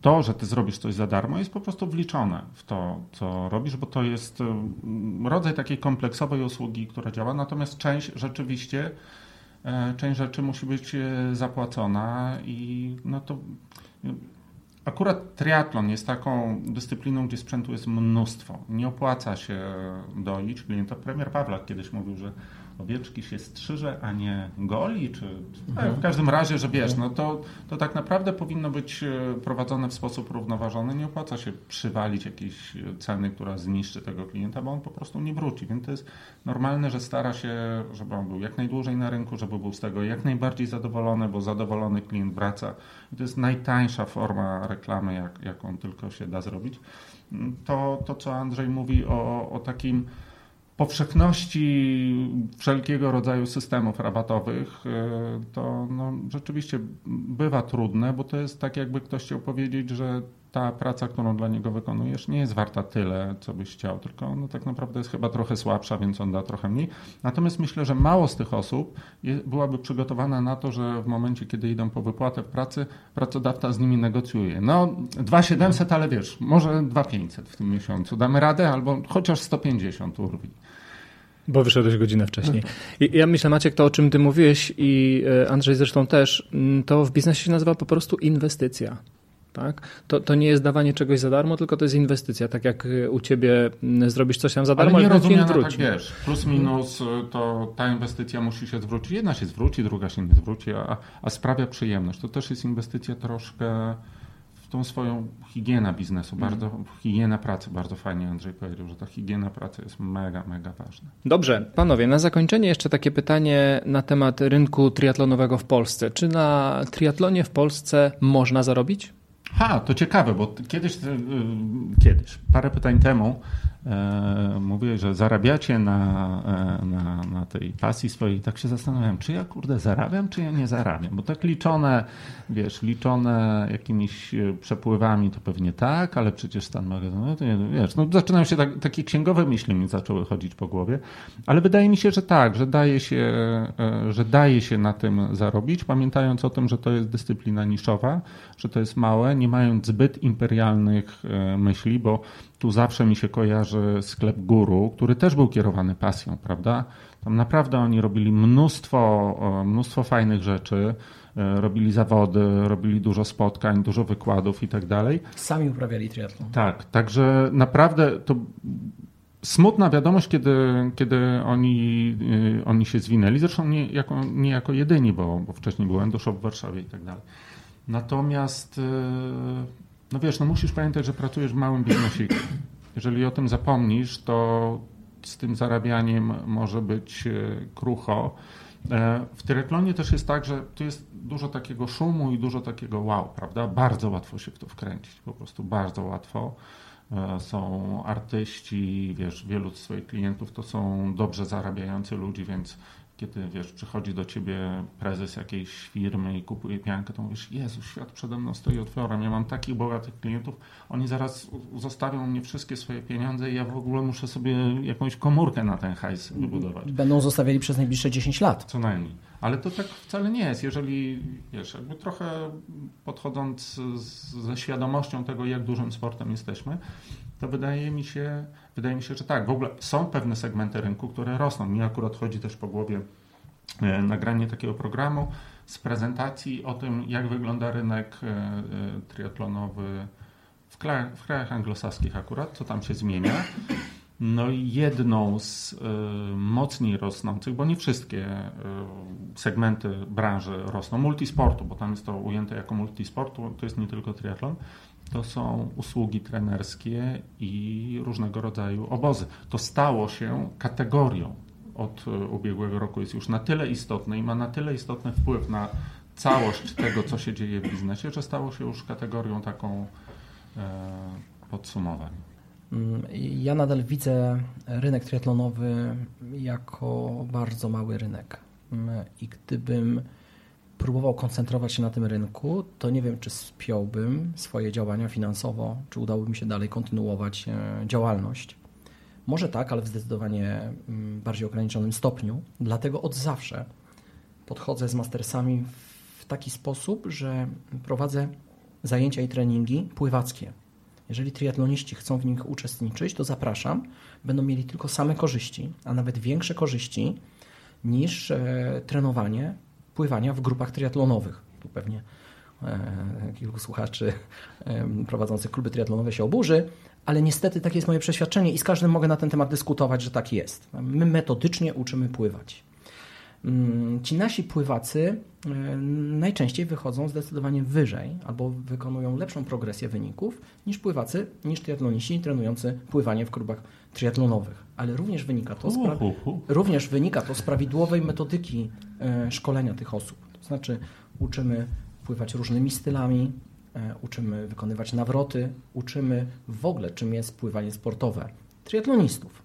to, że ty zrobisz coś za darmo, jest po prostu wliczone w to, co robisz, bo to jest e, rodzaj takiej kompleksowej usługi, która działa, natomiast część rzeczywiście, e, część rzeczy musi być zapłacona i no to Akurat triatlon jest taką dyscypliną, gdzie sprzętu jest mnóstwo. Nie opłaca się doić klienta. Premier Pawlak kiedyś mówił, że owieczki się strzyże, a nie goli, czy mhm. w każdym razie, że wiesz, no to, to tak naprawdę powinno być e, prowadzone w sposób równoważony. Nie opłaca się przywalić jakiejś ceny, która zniszczy tego klienta, bo on po prostu nie wróci. Więc to jest normalne, że stara się, żeby on był jak najdłużej na rynku, żeby był z tego jak najbardziej zadowolony, bo zadowolony klient wraca. I to jest najtańsza forma reklamy, jak, jaką tylko się da zrobić. To, to co Andrzej mówi o, o takim powszechności wszelkiego rodzaju systemów rabatowych, e, to no, rzeczywiście bywa trudne, bo to jest tak, jakby ktoś chciał powiedzieć, że ta praca, którą dla niego wykonujesz, nie jest warta tyle, co byś chciał, tylko ona tak naprawdę jest chyba trochę słabsza, więc on da trochę mniej. Natomiast myślę, że mało z tych osób byłaby przygotowana na to, że w momencie, kiedy idą po wypłatę w pracy, pracodawca z nimi negocjuje. No, 2700, ale wiesz, może 2500 w tym miesiącu. Damy radę, albo chociaż 150 urwi. Bo wyszedłeś godzinę wcześniej. Ja myślę, Maciek, to o czym ty mówiłeś i e, Andrzej zresztą też, to w biznesie się nazywa po prostu inwestycja. Tak? To, to nie jest dawanie czegoś za darmo, tylko to jest inwestycja. Tak jak e, u ciebie mm, zrobisz coś tam za darmo, ale nie rozumiem, wróci. tak wiesz, plus minus e, to ta inwestycja musi się zwrócić. Jedna się zwróci, druga się nie zwróci, a, a sprawia przyjemność. To też jest inwestycja troszkę tą swoją higienę biznesu, mhm. bardzo, higiena pracy, bardzo fajnie Andrzej powiedział, że ta higiena pracy jest mega, mega ważna. Dobrze, panowie, na zakończenie jeszcze takie pytanie na temat rynku triatlonowego w Polsce. Czy na triatlonie w Polsce można zarobić? Ha, to ciekawe, bo kiedyś, y, kiedyś, parę pytań temu e, mówię, że zarabiacie na, e, na, na tej pasji swojej. Tak się zastanawiam, czy ja kurde zarabiam, czy ja nie zarabiam. Bo tak liczone, wiesz, liczone jakimiś e, przepływami to pewnie tak, ale przecież stan magazynu, to nie, wiesz, no zaczynają się tak, takie księgowe myśli mi zaczęły chodzić po głowie. Ale wydaje mi się, że tak, że daje się, że daje się na tym zarobić, pamiętając o tym, że to jest dyscyplina niszowa, że to jest małe, nie mając zbyt imperialnych myśli, bo tu zawsze mi się kojarzy sklep Guru, który też był kierowany pasją, prawda? Tam naprawdę oni robili mnóstwo, mnóstwo fajnych rzeczy, e, robili zawody, robili dużo spotkań, dużo wykładów i tak dalej. Sami uprawiali triatlon. Tak, także naprawdę to smutna wiadomość, kiedy, kiedy oni, oni się zwinęli. Zresztą nie jako, nie jako jedyni, bo, bo wcześniej był Endoshop w Warszawie i tak dalej. Natomiast, no wiesz, no musisz pamiętać, że pracujesz w małym biznesie. Jeżeli o tym zapomnisz, to z tym zarabianiem może być krucho. E, w triatlonie też jest tak, że tu jest dużo takiego szumu i dużo takiego wow, prawda? Bardzo łatwo się w to wkręcić, po prostu bardzo łatwo. E, są artyści, wiesz, wielu z swoich klientów to są dobrze zarabiający ludzie, więc kiedy wiesz, przychodzi do ciebie prezes jakiejś firmy i kupuje piankę, to mówisz, Jezu, świat przede mną stoi otworem, ja mam takich bogatych klientów, oni zaraz zostawią mnie wszystkie swoje pieniądze i ja w ogóle muszę sobie jakąś komórkę na ten hajs wybudować. Będą zostawiali przez najbliższe 10 lat. Co najmniej. Ale to tak wcale nie jest. Jeżeli, wiesz, jakby trochę podchodząc z, ze świadomością tego, jak dużym sportem jesteśmy, to wydaje mi się, wydaje mi się, że tak. W ogóle są pewne segmenty rynku, które rosną. Mi akurat chodzi też po głowie e, nagranie takiego programu z prezentacji o tym, jak wygląda rynek e, e, triatlonowy w krajach, w krajach anglosaskich akurat, co tam się zmienia. No i jedną z y, mocniej rosnących, bo nie wszystkie y, segmenty branży rosną, multisportu, bo tam jest to ujęte jako multisportu, to jest nie tylko triatlon, to są usługi trenerskie i różnego rodzaju obozy. To stało się kategorią od y, ubiegłego roku, jest już na tyle istotne i ma na tyle istotny wpływ na całość tego, co się dzieje w biznesie, że stało się już kategorią taką e, podsumowań. Mm, ja nadal widzę rynek triatlonowy jako bardzo mały rynek. Mm, I gdybym próbował koncentrować się na tym rynku, to nie wiem, czy spiąłbym swoje działania finansowo, czy udałoby mi się dalej kontynuować e, działalność. Może tak, ale w zdecydowanie mm, bardziej ograniczonym stopniu. Dlatego od zawsze podchodzę z mastersami w taki sposób, że prowadzę zajęcia i treningi pływackie. Jeżeli triatloniści chcą w nich uczestniczyć, to zapraszam. Będą mieli tylko same korzyści, a nawet większe korzyści niż e, trenowanie pływania w grupach triatlonowych. Tu pewnie e, kilku słuchaczy prowadzących kluby triatlonowe się oburzy, ale niestety takie jest moje przeświadczenie i z każdym mogę na ten temat dyskutować, że tak jest. My metodycznie uczymy pływać. Mm, ci nasi pływacy e, najczęściej wychodzą zdecydowanie wyżej albo wykonują lepszą progresję wyników niż pływacy, niż triatloniści trenujący pływanie w klubach triatlonowych. Ale również wynika to z, również wynika to z prawidłowej metodyki e, szkolenia tych osób. To znaczy uczymy pływać różnymi stylami, e, uczymy wykonywać nawroty, uczymy w ogóle czym jest pływanie sportowe triatlonistów.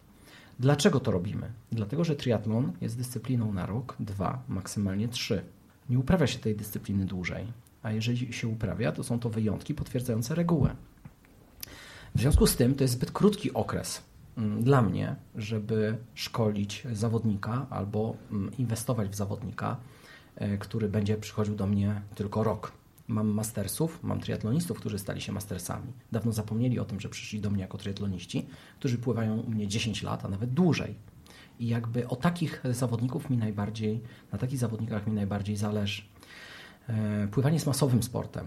Dlaczego to robimy? Dlatego, że triatlon jest dyscypliną na rok, dwa, maksymalnie trzy. Nie uprawia się tej dyscypliny dłużej, a jeżeli się uprawia, to są to wyjątki potwierdzające regułę. W związku z tym to jest zbyt krótki okres dla mnie, żeby szkolić zawodnika albo mm, inwestować w zawodnika, e, który będzie przychodził do mnie tylko rok. Mam mastersów, mam triatlonistów, którzy stali się mastersami. Dawno zapomnieli o tym, że przyszli do mnie jako triatloniści, którzy pływają u mnie 10 lat, a nawet dłużej. I jakby o takich zawodników mi najbardziej, na takich zawodnikach mi najbardziej zależy. E, pływanie jest masowym sportem,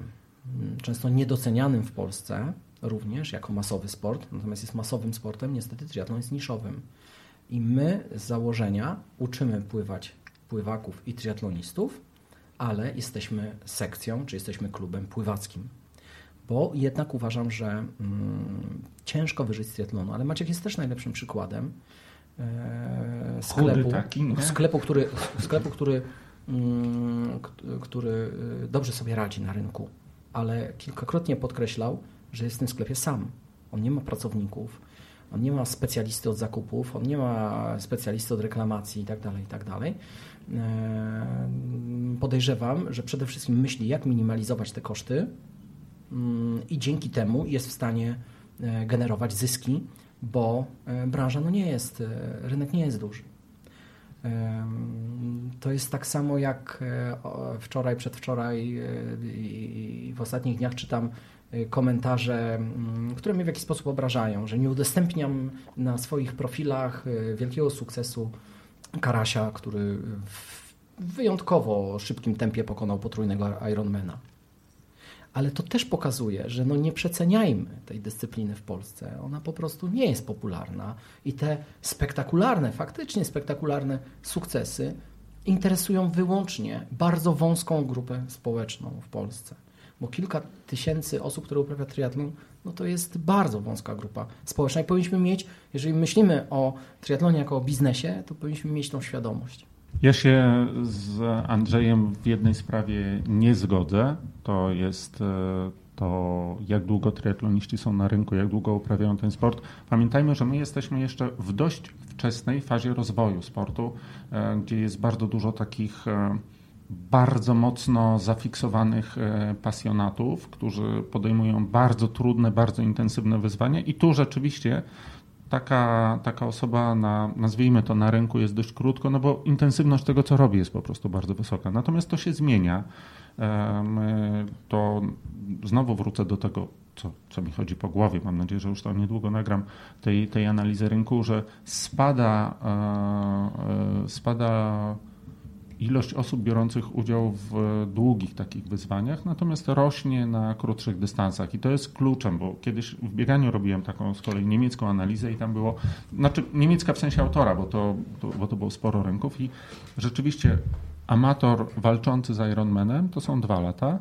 często niedocenianym w Polsce również jako masowy sport, natomiast jest masowym sportem, niestety triatlon jest niszowym. I my z założenia uczymy pływać pływaków i triatlonistów, ale jesteśmy sekcją, czy jesteśmy klubem pływackim. Bo jednak uważam, że mm, ciężko wyżyć z triatlonu, ale Maciek jest też najlepszym przykładem e, sklepu, taki, sklepu, który, sklepu który, mm, który e, dobrze sobie radzi na rynku, ale kilkakrotnie podkreślał, że jest w tym sklepie sam. On nie ma pracowników, on nie ma specjalisty od zakupów, on nie ma specjalisty od reklamacji itd., tak itd. Tak e, podejrzewam, że przede wszystkim myśli, jak minimalizować te koszty mm, i dzięki temu jest w stanie e, generować zyski, bo e, branża no nie jest, rynek nie jest duży. To jest tak samo jak wczoraj, przedwczoraj i w ostatnich dniach czytam komentarze, mm, które mnie w jakiś sposób obrażają, że nie udostępniam na swoich profilach y, wielkiego sukcesu Karasia, który w wyjątkowo szybkim tempie pokonał potrójnego Ironmana. ale to też pokazuje, że no nie przeceniajmy tej dyscypliny w Polsce. Ona po prostu nie jest popularna i te spektakularne, faktycznie spektakularne sukcesy interesują wyłącznie bardzo wąską grupę społeczną w Polsce. Bo kilka tysięcy osób, które uprawia triatlon, no to jest bardzo wąska grupa społeczna i powinniśmy mieć, jeżeli myślimy o triatlonie jako o biznesie, to powinniśmy mieć tą świadomość. Ja się z Andrzejem w jednej sprawie nie zgodzę. To jest e, to, jak długo triatloniści są na rynku, jak długo uprawiają ten sport. Pamiętajmy, że my jesteśmy jeszcze w dość wczesnej fazie rozwoju sportu, e, gdzie jest bardzo dużo takich e, bardzo mocno zafiksowanych pasjonatów, którzy podejmują bardzo trudne, bardzo intensywne wyzwania i tu rzeczywiście taka, taka osoba, na, nazwijmy to, na rynku jest dość krótko, no bo intensywność tego, co robi, jest po prostu bardzo wysoka. Natomiast to się zmienia. To znowu wrócę do tego, co, co mi chodzi po głowie. Mam nadzieję, że już tam niedługo nagram tej, tej analizy rynku, że spada, e, e, spada ilość osób biorących udział w długich takich wyzwaniach, natomiast rośnie na krótszych dystansach. I to jest kluczem, bo kiedyś w bieganiu robiłem taką z kolei niemiecką analizę i tam było, znaczy niemiecka w sensie autora, bo to, to bo to było sporo rynków i rzeczywiście amator walczący z Ironmanem to są dwa lata,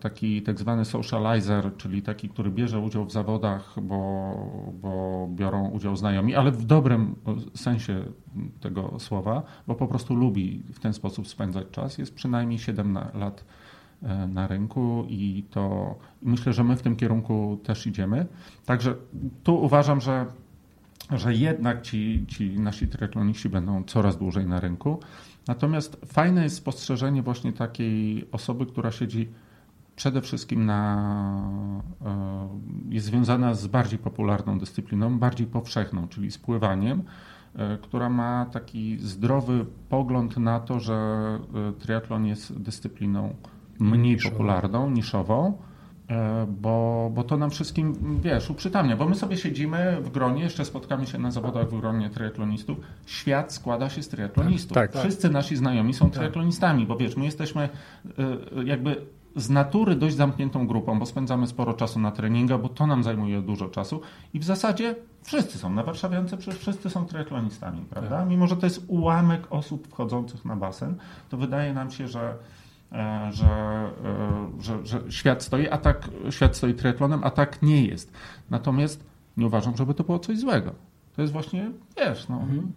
taki tak zwany socializer, czyli taki, który bierze udział w zawodach, bo, bo biorą udział znajomi, ale w dobrym sensie tego słowa, bo po prostu lubi w ten sposób spędzać czas, jest przynajmniej 7 lat e, na rynku i to myślę, że my w tym kierunku też idziemy. Także tu uważam, że, że jednak ci, ci nasi triatloniści będą coraz dłużej na rynku. Natomiast fajne jest spostrzeżenie właśnie takiej osoby, która siedzi przede wszystkim na, e, jest związana z bardziej popularną dyscypliną, bardziej powszechną, czyli z pływaniem, e, która ma taki zdrowy pogląd na to, że e, triatlon jest dyscypliną mniej popularną, niszową bo, bo to nam wszystkim, wiesz, uprzytamnia, bo my sobie siedzimy w gronie, jeszcze spotkamy się na zawodach w gronie triatlonistów. Świat składa się z triatlonistów. Tak, tak. Wszyscy nasi znajomi są tak. triatlonistami, bo wiesz, my jesteśmy e, jakby z natury dość zamkniętą grupą, bo spędzamy sporo czasu na treningach, bo to nam zajmuje dużo czasu i w zasadzie wszyscy są, na Warszawiance przecież wszyscy są triatlonistami, prawda? Tak. Mimo, że to jest ułamek osób wchodzących na basen, to wydaje nam się, że E, że, e, że, że świat stoi, a tak świat stoi triatlonem, a tak nie jest. Natomiast nie uważam, żeby to było coś złego. To jest właśnie, wiesz, no, mhm.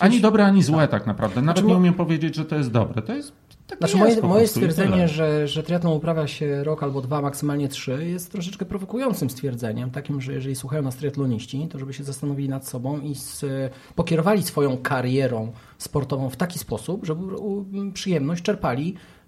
ani dobre, ani złe tak, naprawdę. Nawet znaczy, nie umiem powiedzieć, że to jest dobre. To jest tak znaczy moje, moje stwierdzenie, że, że triatlon uprawia się rok albo dwa, maksymalnie trzy, jest troszeczkę prowokującym stwierdzeniem, takim, że jeżeli słuchają nas triatloniści, to żeby się zastanowili nad sobą i z, pokierowali swoją karierą sportową w taki sposób, żeby przyjemność czerpali E,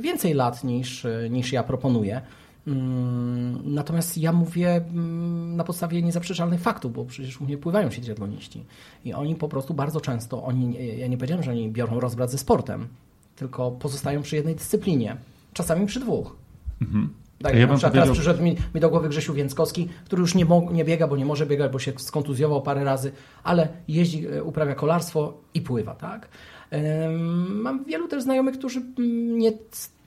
więcej lat niż, niż ja proponuję. Mm, natomiast ja mówię mm, na podstawie niezaprzeczalnych faktów, bo przecież u mnie pływają się triatloniści i oni po prostu bardzo często, oni, ja nie powiedziałem, że oni biorą rozbrat ze sportem, tylko pozostają przy jednej dyscyplinie, czasami przy dwóch. Mhm. Ja na przykład teraz przyszedł mi, mi, do głowy Grzesiu Więckowski, który już nie, nie biega, bo nie może biegać, bo się skontuzjował parę razy, ale jeździ, e, uprawia kolarstwo i pływa, tak? Mam wielu też znajomych, którzy mm, nie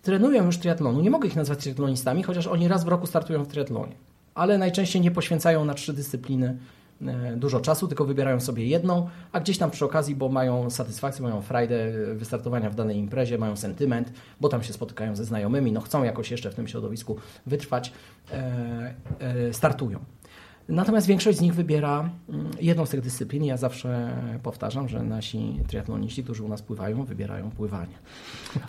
trenują już triatlonu. Nie mogę ich nazwać triatlonistami, chociaż oni raz w roku startują w triatlonie. Ale najczęściej nie poświęcają na trzy dyscypliny dużo czasu, tylko wybierają sobie jedną, a gdzieś tam przy okazji, bo mają satysfakcję, mają frajdę wystartowania w danej imprezie, mają sentyment, bo tam się spotykają ze znajomymi, no chcą jakoś jeszcze w tym środowisku wytrwać, e, e, startują. Natomiast większość z nich wybiera mm, jedną z tych dyscyplin. Ja zawsze powtarzam, że nasi triatloniści, którzy u nas pływają, wybierają pływanie.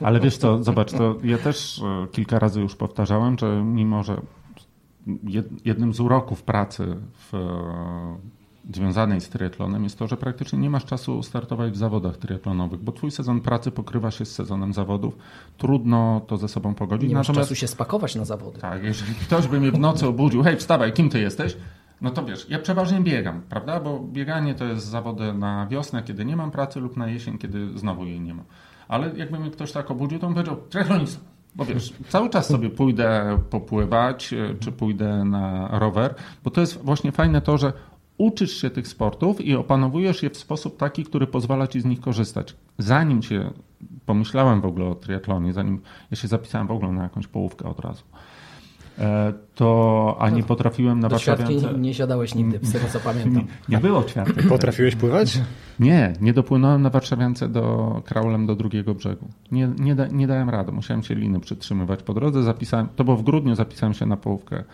Ale wiesz co, zobacz, to ja też e, kilka razy już powtarzałem, że mimo, że jednym z uroków pracy w, związanej z triatlonem jest to, że praktycznie nie masz czasu startować w zawodach triatlonowych, bo twój sezon pracy pokrywa się z sezonem zawodów. Trudno to ze sobą pogodzić. Nie masz Natomiast, czasu się spakować na zawody. Tak, jeżeli ktoś by mnie w nocy obudził, hej, wstawaj, kim ty jesteś? No to wiesz, ja przeważnie biegam, prawda? Bo bieganie to jest zawody na wiosnę, kiedy nie mam pracy, lub na jesień, kiedy znowu jej nie ma. Ale jakby mnie ktoś tak obudził, to bym powiedział, triatlonista. Bo wiesz, cały czas sobie pójdę popływać, e, czy pójdę na rower, bo to jest właśnie fajne to, że uczysz się tych sportów i opanowujesz je w sposób taki, który pozwala ci z nich korzystać. Zanim cię pomyślałem w ogóle o triatlonie, zanim ja się zapisałem w ogóle na jakąś połówkę od razu, to a nie potrafiłem na warszawiance... nie siadałeś nigdy, z tego co pamiętam. Nie, nie było ćwiartek. Potrafiłeś pływać? Nie, nie dopłynąłem na warszawiance do kraulem do drugiego brzegu. Nie, nie, da, nie dałem rady, musiałem się liny przytrzymywać po drodze. Zapisałem, to było w grudniu, zapisałem się na połówkę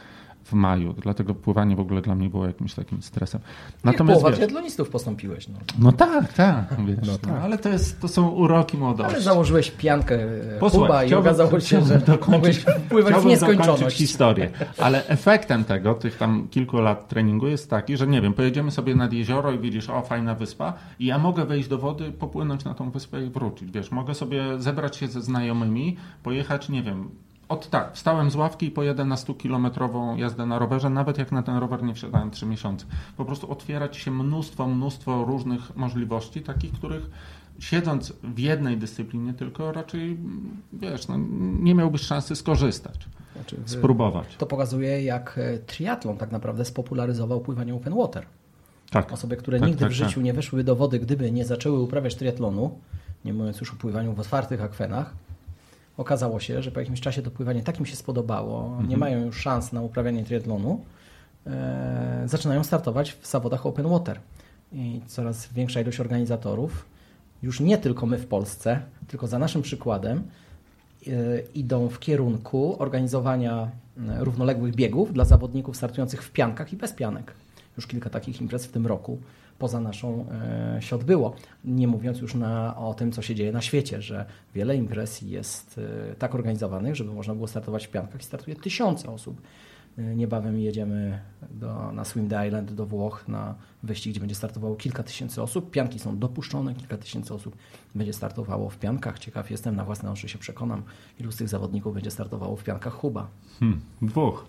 w maju, dlatego pływanie w ogóle dla mnie było jakimś takim stresem. Natomiast połowa triatlonistów postąpiłeś. No, no tak, tak, wiesz, no tak. No, ale to, jest, to są uroki młodości. Ale założyłeś piankę e, Posłuchaj, Kuba i okazało się, że mogłeś pływać w nieskończoność. historię, ale efektem tego, tych tam kilku lat treningu jest taki, że nie wiem, pojedziemy sobie nad jezioro i widzisz, o fajna wyspa i ja mogę wejść do wody, popłynąć na tą wyspę i wrócić, wiesz, mogę sobie zebrać się ze znajomymi, pojechać, nie wiem, od tak, wstałem z ławki i pojedę na 100-kilometrową jazdę na rowerze, nawet jak na ten rower nie wsiadałem 3 miesiące. Po prostu otwiera ci się mnóstwo, mnóstwo różnych możliwości, takich, których siedząc w jednej dyscyplinie tylko raczej, wiesz, no, nie miałbyś szansy skorzystać, znaczy, spróbować. To pokazuje, jak e, triatlon tak naprawdę spopularyzował pływanie open water. Tak. Osoby, które tak, nigdy tak, w życiu tak. nie weszły do wody, gdyby nie zaczęły uprawiać triatlonu, nie mówiąc już o pływaniu w otwartych akwenach, okazało się, że po jakimś czasie to pływanie tak im się spodobało, mhm. nie mają już szans na uprawianie triatlonu, e, zaczynają startować w zawodach open water. I coraz większa ilość organizatorów, już nie tylko my w Polsce, tylko za naszym przykładem, e, idą w kierunku organizowania e, równoległych biegów dla zawodników startujących w piankach i bez pianek. Już kilka takich imprez w tym roku poza naszą e, się odbyło. Nie mówiąc już na, o tym, co się dzieje na świecie, że wiele imprez jest e, tak organizowanych, żeby można było startować w piankach i startuje tysiące osób. E, niebawem jedziemy do, na Swim the Island do Włoch na wyścig, gdzie będzie startowało kilka tysięcy osób. Pianki są dopuszczone, kilka tysięcy osób będzie startowało w piankach. Ciekaw jestem, na własne oczy się przekonam, ilu z tych zawodników będzie startowało w piankach Huba. Hmm, dwóch.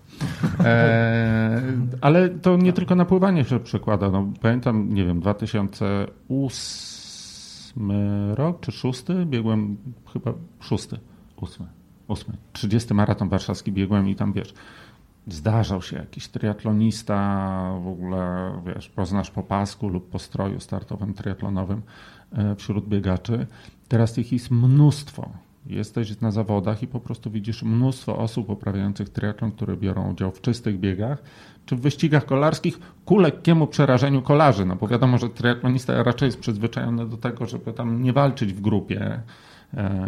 E, ale to nie tylko na pływanie się przekłada. No, pamiętam, nie wiem, 2008 rok czy szósty? Biegłem chyba szósty, ósmy. ósmy. 30 maraton warszawski biegłem i tam wiesz, zdarzał się jakiś triatlonista, w ogóle wiesz, poznasz po pasku lub po stroju startowym triatlonowym e, wśród biegaczy. Teraz tych jest mnóstwo. Jesteś na zawodach i po prostu widzisz mnóstwo osób uprawiających triatlon, które biorą udział w czystych biegach czy w wyścigach kolarskich ku lekkiemu przerażeniu kolarzy. No bo wiadomo, że triatlonista raczej jest przyzwyczajony do tego, żeby tam nie walczyć w grupie,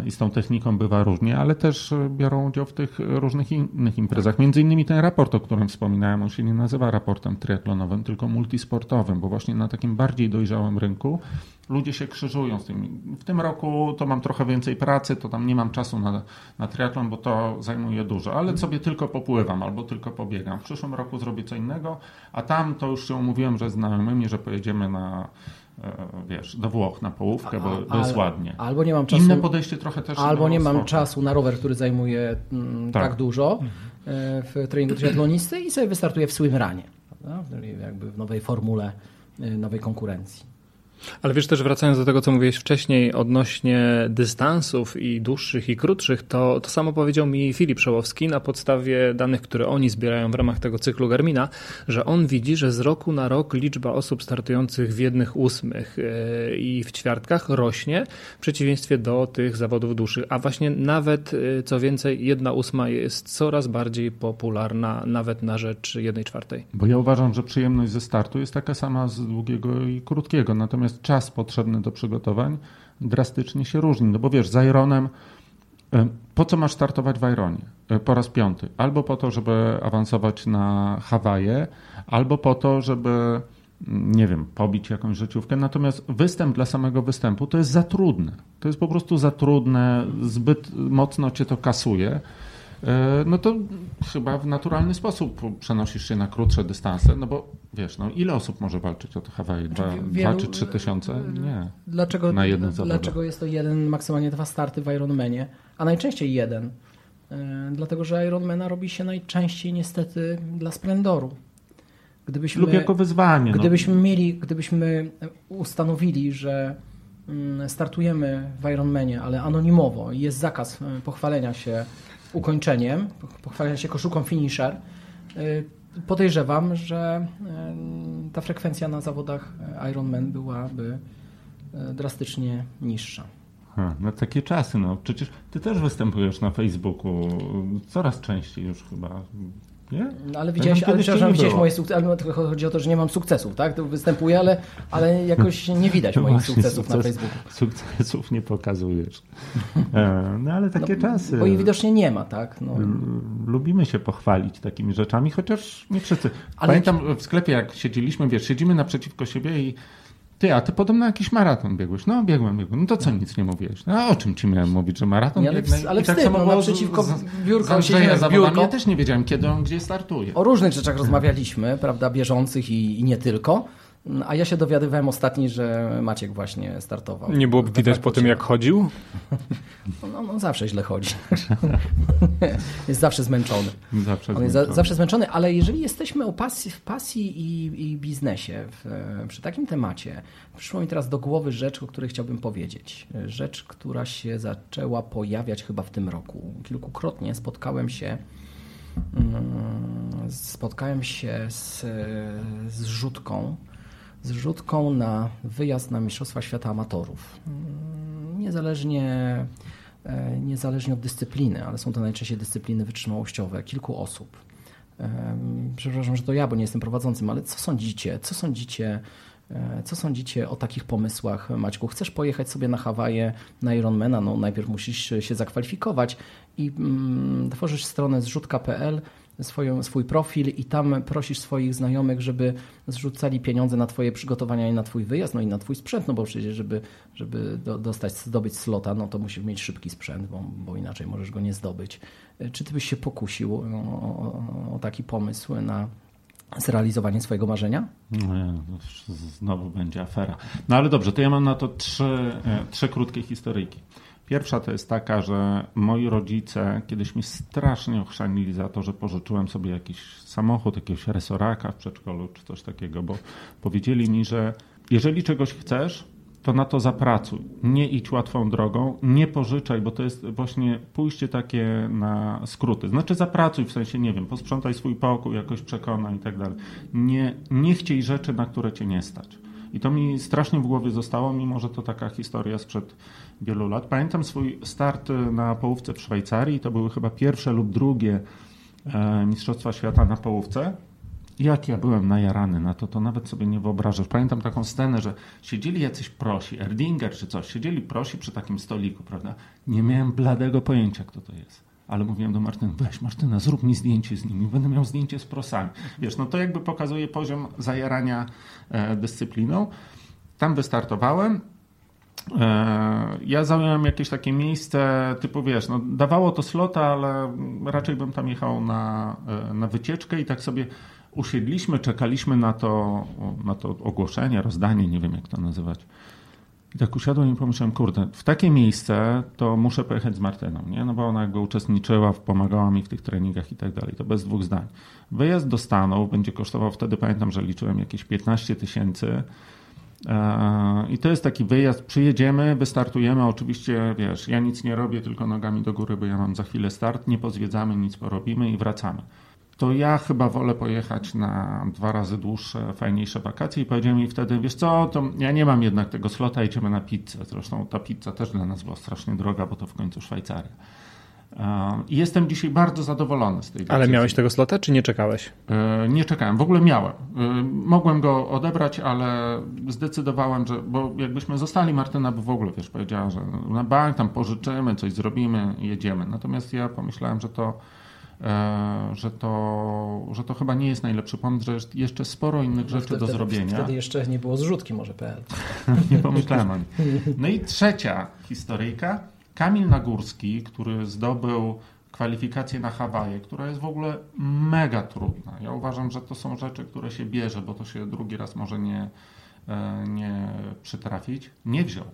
i z tą techniką bywa różnie, ale też e, biorą udział w tych różnych innych imprezach. Między innymi ten raport, o którym wspominałem, on się nie nazywa raportem triatlonowym, tylko multisportowym, bo właśnie na takim bardziej dojrzałym rynku ludzie się krzyżują z tym. W tym roku to mam trochę więcej pracy, to tam nie mam czasu na, na triatlon, bo to zajmuje dużo, ale sobie tylko popływam albo tylko pobiegam. W przyszłym roku zrobię co innego, a tam to już się umówiłem, że znajomymi, że pojedziemy na E, wiesz, do Włoch na połówkę, bo, bo jest ładnie. Albo nie mam czasu. Inne podejście trochę też. Albo nie mam czasu na rower, który zajmuje mm, tak. tak. dużo mhm. e, w treningu triatlonisty i sobie wystartuję w swimranie. Prawda? Jakby w nowej formule, e, nowej konkurencji. Ale wiesz też wracając do tego, co mówiłeś wcześniej odnośnie dystansów i dłuższych i krótszych, to, to samo powiedział mi Filip Szołowski na podstawie danych, które oni zbierają w ramach tego cyklu Garmina, że on widzi, że z roku na rok liczba osób startujących w jednych ósmych e, i w ćwiartkach rośnie w przeciwieństwie do tych zawodów dłuższych, a właśnie nawet e, co więcej jedna ósma jest coraz bardziej popularna nawet na rzecz jednej czwartej. Bo ja uważam, że przyjemność ze startu jest taka sama z długiego i krótkiego, natomiast natomiast czas potrzebny do przygotowań drastycznie się różni. No bo wiesz, z Ironem, e, po co masz startować w Ironie e, po raz piąty? Albo po to, żeby awansować na Hawaje, albo po to, żeby mm, nie wiem, pobić jakąś życiówkę. Natomiast występ dla samego występu to jest za trudne. To jest po prostu za trudne, zbyt mocno cię to kasuje. E, no to chyba w naturalny sposób przenosisz się na krótsze dystanse, no bo wiesz, no ile osób może walczyć o te Hawaje? Dwa, znaczy, dwa czy trzy tysiące? Nie. Dlaczego, na jednym Dlaczego jest to jeden, maksymalnie dwa starty w Ironmanie, a najczęściej jeden? E, dlatego, że Ironmana robi się najczęściej niestety dla splendoru. Gdybyśmy, Lub jako wyzwanie. No. Gdybyśmy no. mieli, gdybyśmy ustanowili, że mm, startujemy w Ironmanie, ale anonimowo i jest zakaz e, pochwalenia się ukończeniem, pochwalenia się koszulką finisher, y, podejrzewam, że y, ta frekwencja na zawodach Ironman byłaby y, drastycznie niższa. Ha, no takie czasy, no przecież ty też występujesz na Facebooku coraz częściej już chyba. Nie? No, ale widziałeś, ale przepraszam, widziałeś moje sukcesy, chodzi o to, że nie mam sukcesów, tak? To występuję, ale, ale jakoś (laughs) nie widać moich Właśnie, sukcesów sukces, na Facebooku. Sukcesów nie pokazujesz. E, no ale takie no, czasy. Bo ich widocznie nie ma, tak? No. Lubimy się pochwalić takimi rzeczami, chociaż nie wszyscy. Ale Pamiętam w sklepie, jak siedzieliśmy, wiesz, siedzimy naprzeciwko siebie i ty, a ty podobno jakiś maraton biegłeś. No, biegłem, biegłem. No to co, nic nie mówiłeś? No, a o czym ci miałem mówić, że maraton nie, ale, biegnę? Ale tak wstyd, tak samo no, naprzeciwko biurka z biurko. Ja też nie wiedziałem, kiedy on gdzie startuje. O różnych rzeczach rozmawialiśmy, prawda, bieżących i, i nie tylko. A ja się dowiadywałem ostatni, że Maciek właśnie startował. Nie było widać po tym, jak chodził? (laughs) No, no, zawsze źle chodzi. (laughs) jest zawsze zmęczony. Zawsze On jest zmęczony. Za, zawsze zmęczony, ale jeżeli jesteśmy o pasji, w pasji i, i biznesie, w, przy takim temacie, przyszło mi teraz do głowy rzecz, o której chciałbym powiedzieć. Rzecz, która się zaczęła pojawiać chyba w tym roku. Kilkukrotnie spotkałem się mm, spotkałem się z, z rzutką, zrzutką na wyjazd na Mistrzostwa Świata Amatorów. Mm, niezależnie, e, niezależnie od dyscypliny, ale są to najczęściej dyscypliny wytrzymałościowe, kilku osób. Przepraszam, że to ja, bo nie jestem prowadzącym, ale co sądzicie? Co sądzicie? E, co sądzicie o takich pomysłach, Maćku? Chcesz pojechać sobie na Hawaje, na Ironmana? No najpierw musisz się zakwalifikować i mm, tworzysz stronę zrzutka.pl swoją, swój profil i tam prosisz swoich znajomych, żeby zrzucali pieniądze na twoje przygotowania i na twój wyjazd, no i na twój sprzęt, no bo przecież żeby, żeby do, dostać, zdobyć slota, no to musisz mieć szybki sprzęt, bo, bo inaczej możesz go nie zdobyć. Czy ty byś się pokusił o, o, o taki pomysł na zrealizowanie swojego marzenia? No znowu będzie afera. No ale dobrze, to ja mam na to trzy, e, trzy krótkie historyjki. Pierwsza to jest taka, że moi rodzice kiedyś mi strasznie ochrzanili za to, że pożyczyłem sobie jakiś samochód, jakiegoś resoraka w przedszkolu czy coś takiego, bo powiedzieli mi, że jeżeli czegoś chcesz, to na to zapracuj. Nie idź łatwą drogą, nie pożyczaj, bo to jest właśnie pójście takie na skróty. Znaczy zapracuj, w sensie, nie wiem, posprzątaj swój pokój, jakoś przekonaj i tak dalej. Nie, nie chciej rzeczy, na które cię nie stać. I to mi strasznie w głowie zostało, mimo że to taka historia sprzed wielu lat. Pamiętam swój start na połówce w Szwajcarii. To były chyba pierwsze lub drugie e, Mistrzostwa Świata na połówce. Jak ja byłem najarany na to, to nawet sobie nie wyobrażasz. Pamiętam taką scenę, że siedzieli jacyś prosi, Erdinger czy coś, siedzieli prosi przy takim stoliku, prawda? Nie miałem bladego pojęcia, kto to jest. Ale mówiłem do Martyny, weź Martyna, zrób mi zdjęcie z nimi, będę miał zdjęcie z prosami. Wiesz, no to jakby pokazuje poziom zajarania e, dyscypliną. Tam wystartowałem, E, ja zająłem jakieś takie miejsce, typu wiesz, no, dawało to slota, ale raczej bym tam jechał na, e, na wycieczkę i tak sobie usiedliśmy, czekaliśmy na to, na to ogłoszenie, rozdanie, nie wiem jak to nazywać. I tak usiadłem i pomyślałem, kurde, w takie miejsce to muszę pojechać z Martyną, nie? No bo ona jakby uczestniczyła, pomagała mi w tych treningach i tak dalej. To bez dwóch zdań. Wyjazd do Stanów będzie kosztował wtedy, pamiętam, że liczyłem jakieś 15 tysięcy i to jest taki wyjazd, przyjedziemy, wystartujemy, oczywiście wiesz, ja nic nie robię, tylko nogami do góry, bo ja mam za chwilę start, nie pozwiedzamy, nic porobimy i wracamy. To ja chyba wolę pojechać na dwa razy dłuższe, fajniejsze wakacje i powiedziałem mi wtedy, wiesz co, to ja nie mam jednak tego slota, idziemy na pizzę. Zresztą ta pizza też dla nas była strasznie droga, bo to w końcu Szwajcaria. I jestem dzisiaj bardzo zadowolony z tej decyzji. Ale miałeś tego slota, czy nie czekałeś? E, nie czekałem, w ogóle miałem. E, mogłem go odebrać, ale zdecydowałem, że, bo jakbyśmy zostali, Martyna by w ogóle, wiesz, powiedziała, że na bank tam pożyczymy, coś zrobimy, jedziemy. Natomiast ja pomyślałem, że to, e, że to, że to chyba nie jest najlepszy pomysł, że jest jeszcze sporo innych no rzeczy wtedy, do zrobienia. Wtedy jeszcze nie było zrzutki może PL. (laughs) nie pomyślałem o nim. No i trzecia historyjka Kamil Nagórski, który zdobył kwalifikację na Hawaje, która jest w ogóle mega trudna. Ja uważam, że to są rzeczy, które się bierze, bo to się drugi raz może nie, e, nie przytrafić. Nie wziął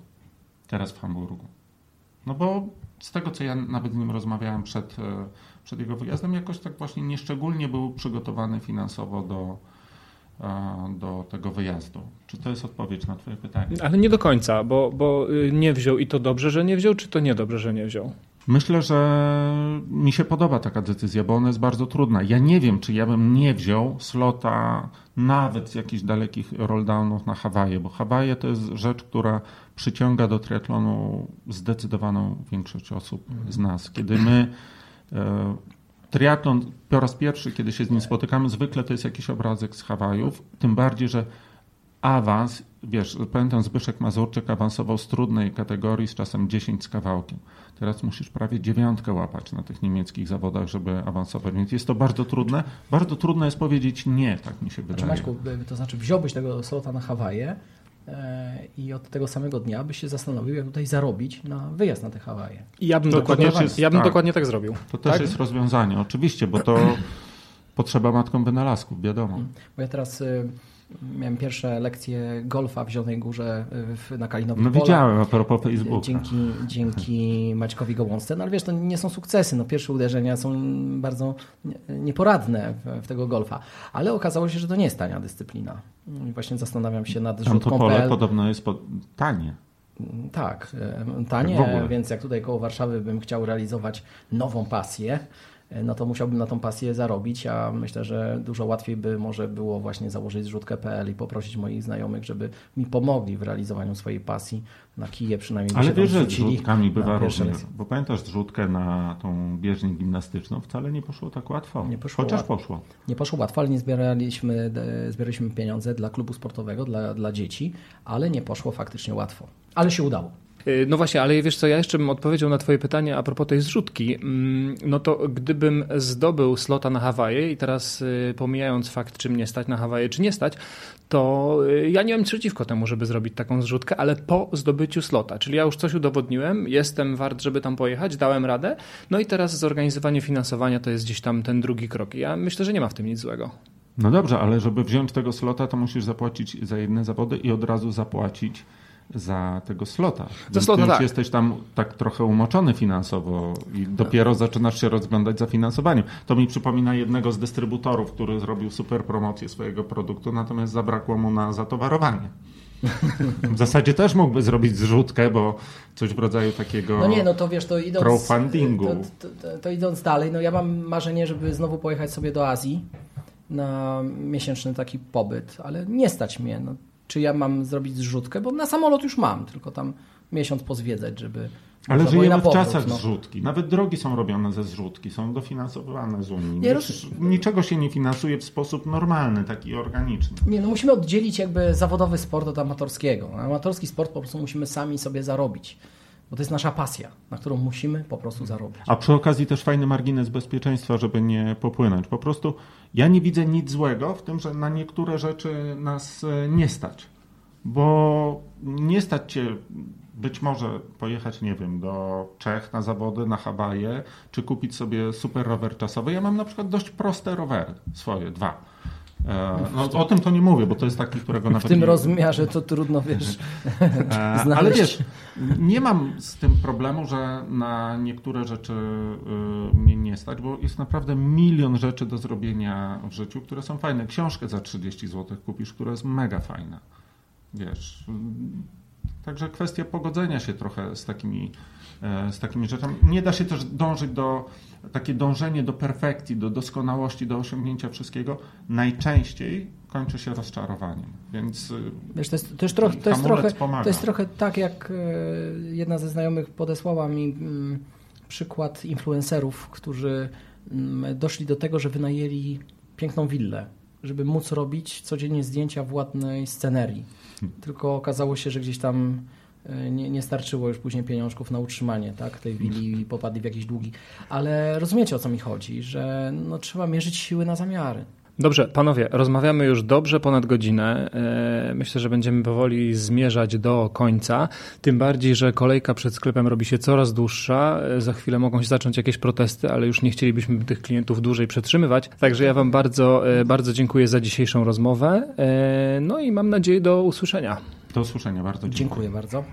teraz w Hamburgu. No bo z tego, co ja nawet z nim rozmawiałem przed, e, przed jego wyjazdem, jakoś tak właśnie nieszczególnie był przygotowany finansowo do, do tego wyjazdu. Czy to jest odpowiedź na Twoje pytanie? Ale nie do końca, bo, bo y, nie wziął i to dobrze, że nie wziął, czy to niedobrze, że nie wziął? Myślę, że mi się podoba taka decyzja, bo ona jest bardzo trudna. Ja nie wiem, czy ja bym nie wziął slota nawet z jakichś dalekich rolldownów na Hawaje, bo Hawaje to jest rzecz, która przyciąga do triatlonu zdecydowaną większość osób z nas. Kiedy my e, triatlon po raz pierwszy, kiedy się z nim spotykamy, zwykle to jest jakiś obrazek z Hawajów, tym bardziej, że awans, wiesz, pamiętam Zbyszek Mazurczyk awansował z trudnej kategorii z czasem 10 z kawałkiem. Teraz musisz prawie dziewiątkę łapać na tych niemieckich zawodach, żeby awansować, więc jest to bardzo trudne. Bardzo trudno jest powiedzieć nie, tak mi się wydaje. Znaczy Maćku, to znaczy wziąłbyś tego slota na Hawaje i od tego samego dnia byś się zastanowił, jak tutaj zarobić na wyjazd na te Hawaje. Ja bym, dokładnie, jest, ja bym tak, dokładnie tak zrobił. To też tak? jest rozwiązanie, oczywiście, bo to (clears throat) potrzeba matką wynalazków, wiadomo. Bo ja teraz y, miałem pierwsze lekcje golfa w Zielonej Górze y, na Kalinowym No Pole. widziałem a propos Facebooka. Dzięki, dzięki (laughs) Maćkowi Gołąsce. No ale wiesz, to nie są sukcesy. No, pierwsze uderzenia są bardzo nieporadne w, w tego golfa. Ale okazało się, że to nie jest tania dyscyplina. I właśnie zastanawiam się nad Tam to pole podobno jest po... tanie. Tak, tanie, tak więc jak tutaj koło Warszawy bym chciał realizować nową pasję, no to musiałbym na tą pasję zarobić, a myślę, że dużo łatwiej by może było właśnie założyć zrzutkę.pl i poprosić moich znajomych, żeby mi pomogli w realizowaniu swojej pasji na kije przynajmniej. Ale wiesz, że zrzutkami bywa różnie, bo pamiętasz zrzutkę na tą bieżnię gimnastyczną, wcale nie poszło tak łatwo, nie poszło chociaż łatwo. poszło. Nie poszło łatwo, ale nie zbieraliśmy, zbieraliśmy pieniądze dla klubu sportowego, dla, dla dzieci, ale nie poszło faktycznie łatwo. Ale się udało. Y, no właśnie, ale wiesz co, ja jeszcze bym odpowiedział na twoje pytanie a propos tej zrzutki. Mm, no to gdybym zdobył slota na Hawaje i teraz y, pomijając fakt, czy mnie stać na Hawaje, czy nie stać, to y, ja nie mam nic przeciwko temu, żeby zrobić taką zrzutkę, ale po zdobyciu slota. Czyli ja już coś udowodniłem, jestem wart, żeby tam pojechać, dałem radę, no i teraz zorganizowanie finansowania to jest gdzieś tam ten drugi krok. Ja myślę, że nie ma w tym nic złego. No dobrze, ale żeby wziąć tego slota, to musisz zapłacić za jedne zawody i od razu zapłacić za tego slota. Za slota, ty już tak. jesteś tam tak trochę umoczony finansowo i dopiero zaczynasz się rozglądać za finansowaniem. To mi przypomina jednego z dystrybutorów, który zrobił super promocję swojego produktu, natomiast zabrakło mu na zatowarowanie. W zasadzie też mógłby zrobić zrzutkę, bo coś w rodzaju takiego no nie, no to wiesz, to idąc, crowdfundingu. To, to, to, idąc dalej, no ja mam marzenie, żeby znowu pojechać sobie do Azji na miesięczny taki pobyt, ale nie stać mnie. No, czy ja mam zrobić zrzutkę, bo na samolot już mam, tylko tam miesiąc pozwiedzać, żeby... Ale żyjemy w czasach no. zrzutki. Nawet drogi są robione ze zrzutki, są dofinansowane z Unii. Nie, roz... Niczego się nie finansuje w sposób normalny, taki organiczny. Nie, no musimy oddzielić jakby zawodowy sport od amatorskiego. Amatorski sport po prostu musimy sami sobie zarobić. Bo to jest nasza pasja, na którą musimy po prostu zarobić. A przy okazji też fajny margines bezpieczeństwa, żeby nie popłynąć. Po prostu ja nie widzę nic złego w tym, że na niektóre rzeczy nas e, nie stać. Bo nie stać cię być może pojechać, nie wiem, do Czech na zawody, na Hawaje, czy kupić sobie super rower czasowy. Ja mam na przykład dość proste rowery, swoje, dwa no, o tym to nie mówię, bo to jest taki, którego nawet. W tym nie... rozmiarze to trudno wiesz. (laughs) E, (laughs) ale wiesz, nie mam z tym problemu, że na niektóre rzeczy y, mnie nie stać, bo jest naprawdę milion rzeczy do zrobienia w życiu, które są fajne. Książkę za 30 zł kupisz, która jest mega fajna. Wiesz. Także kwestia pogodzenia się trochę z takimi, e, z takimi rzeczami. Nie da się też dążyć do takie dążenie do perfekcji, do doskonałości, do osiągnięcia wszystkiego najczęściej kończy się rozczarowaniem. Więc y, Wiesz, to jest, to jest, trochę, to jest, trochę, to jest trochę tak, jak e, jedna ze znajomych podesłała mi mm, przykład influencerów, którzy mm, doszli do tego, że wynajęli piękną willę, żeby móc robić codziennie zdjęcia w ładnej scenerii. Hmm. Tylko okazało się, że gdzieś tam nie, nie starczyło już później pieniążków na utrzymanie tak, tej willi i popadli w jakieś długi. Ale rozumiecie o co mi chodzi, że no, trzeba mierzyć siły na zamiary. Dobrze, panowie, rozmawiamy już dobrze ponad godzinę. E, myślę, że będziemy powoli zmierzać do końca. Tym bardziej, że kolejka przed sklepem robi się coraz dłuższa. E, za chwilę mogą się zacząć jakieś protesty, ale już nie chcielibyśmy tych klientów dłużej przetrzymywać. Także ja Wam bardzo, bardzo dziękuję za dzisiejszą rozmowę. No i mam nadzieję do usłyszenia. Do usłyszenia, bardzo dziękuję. Dziękuję bardzo.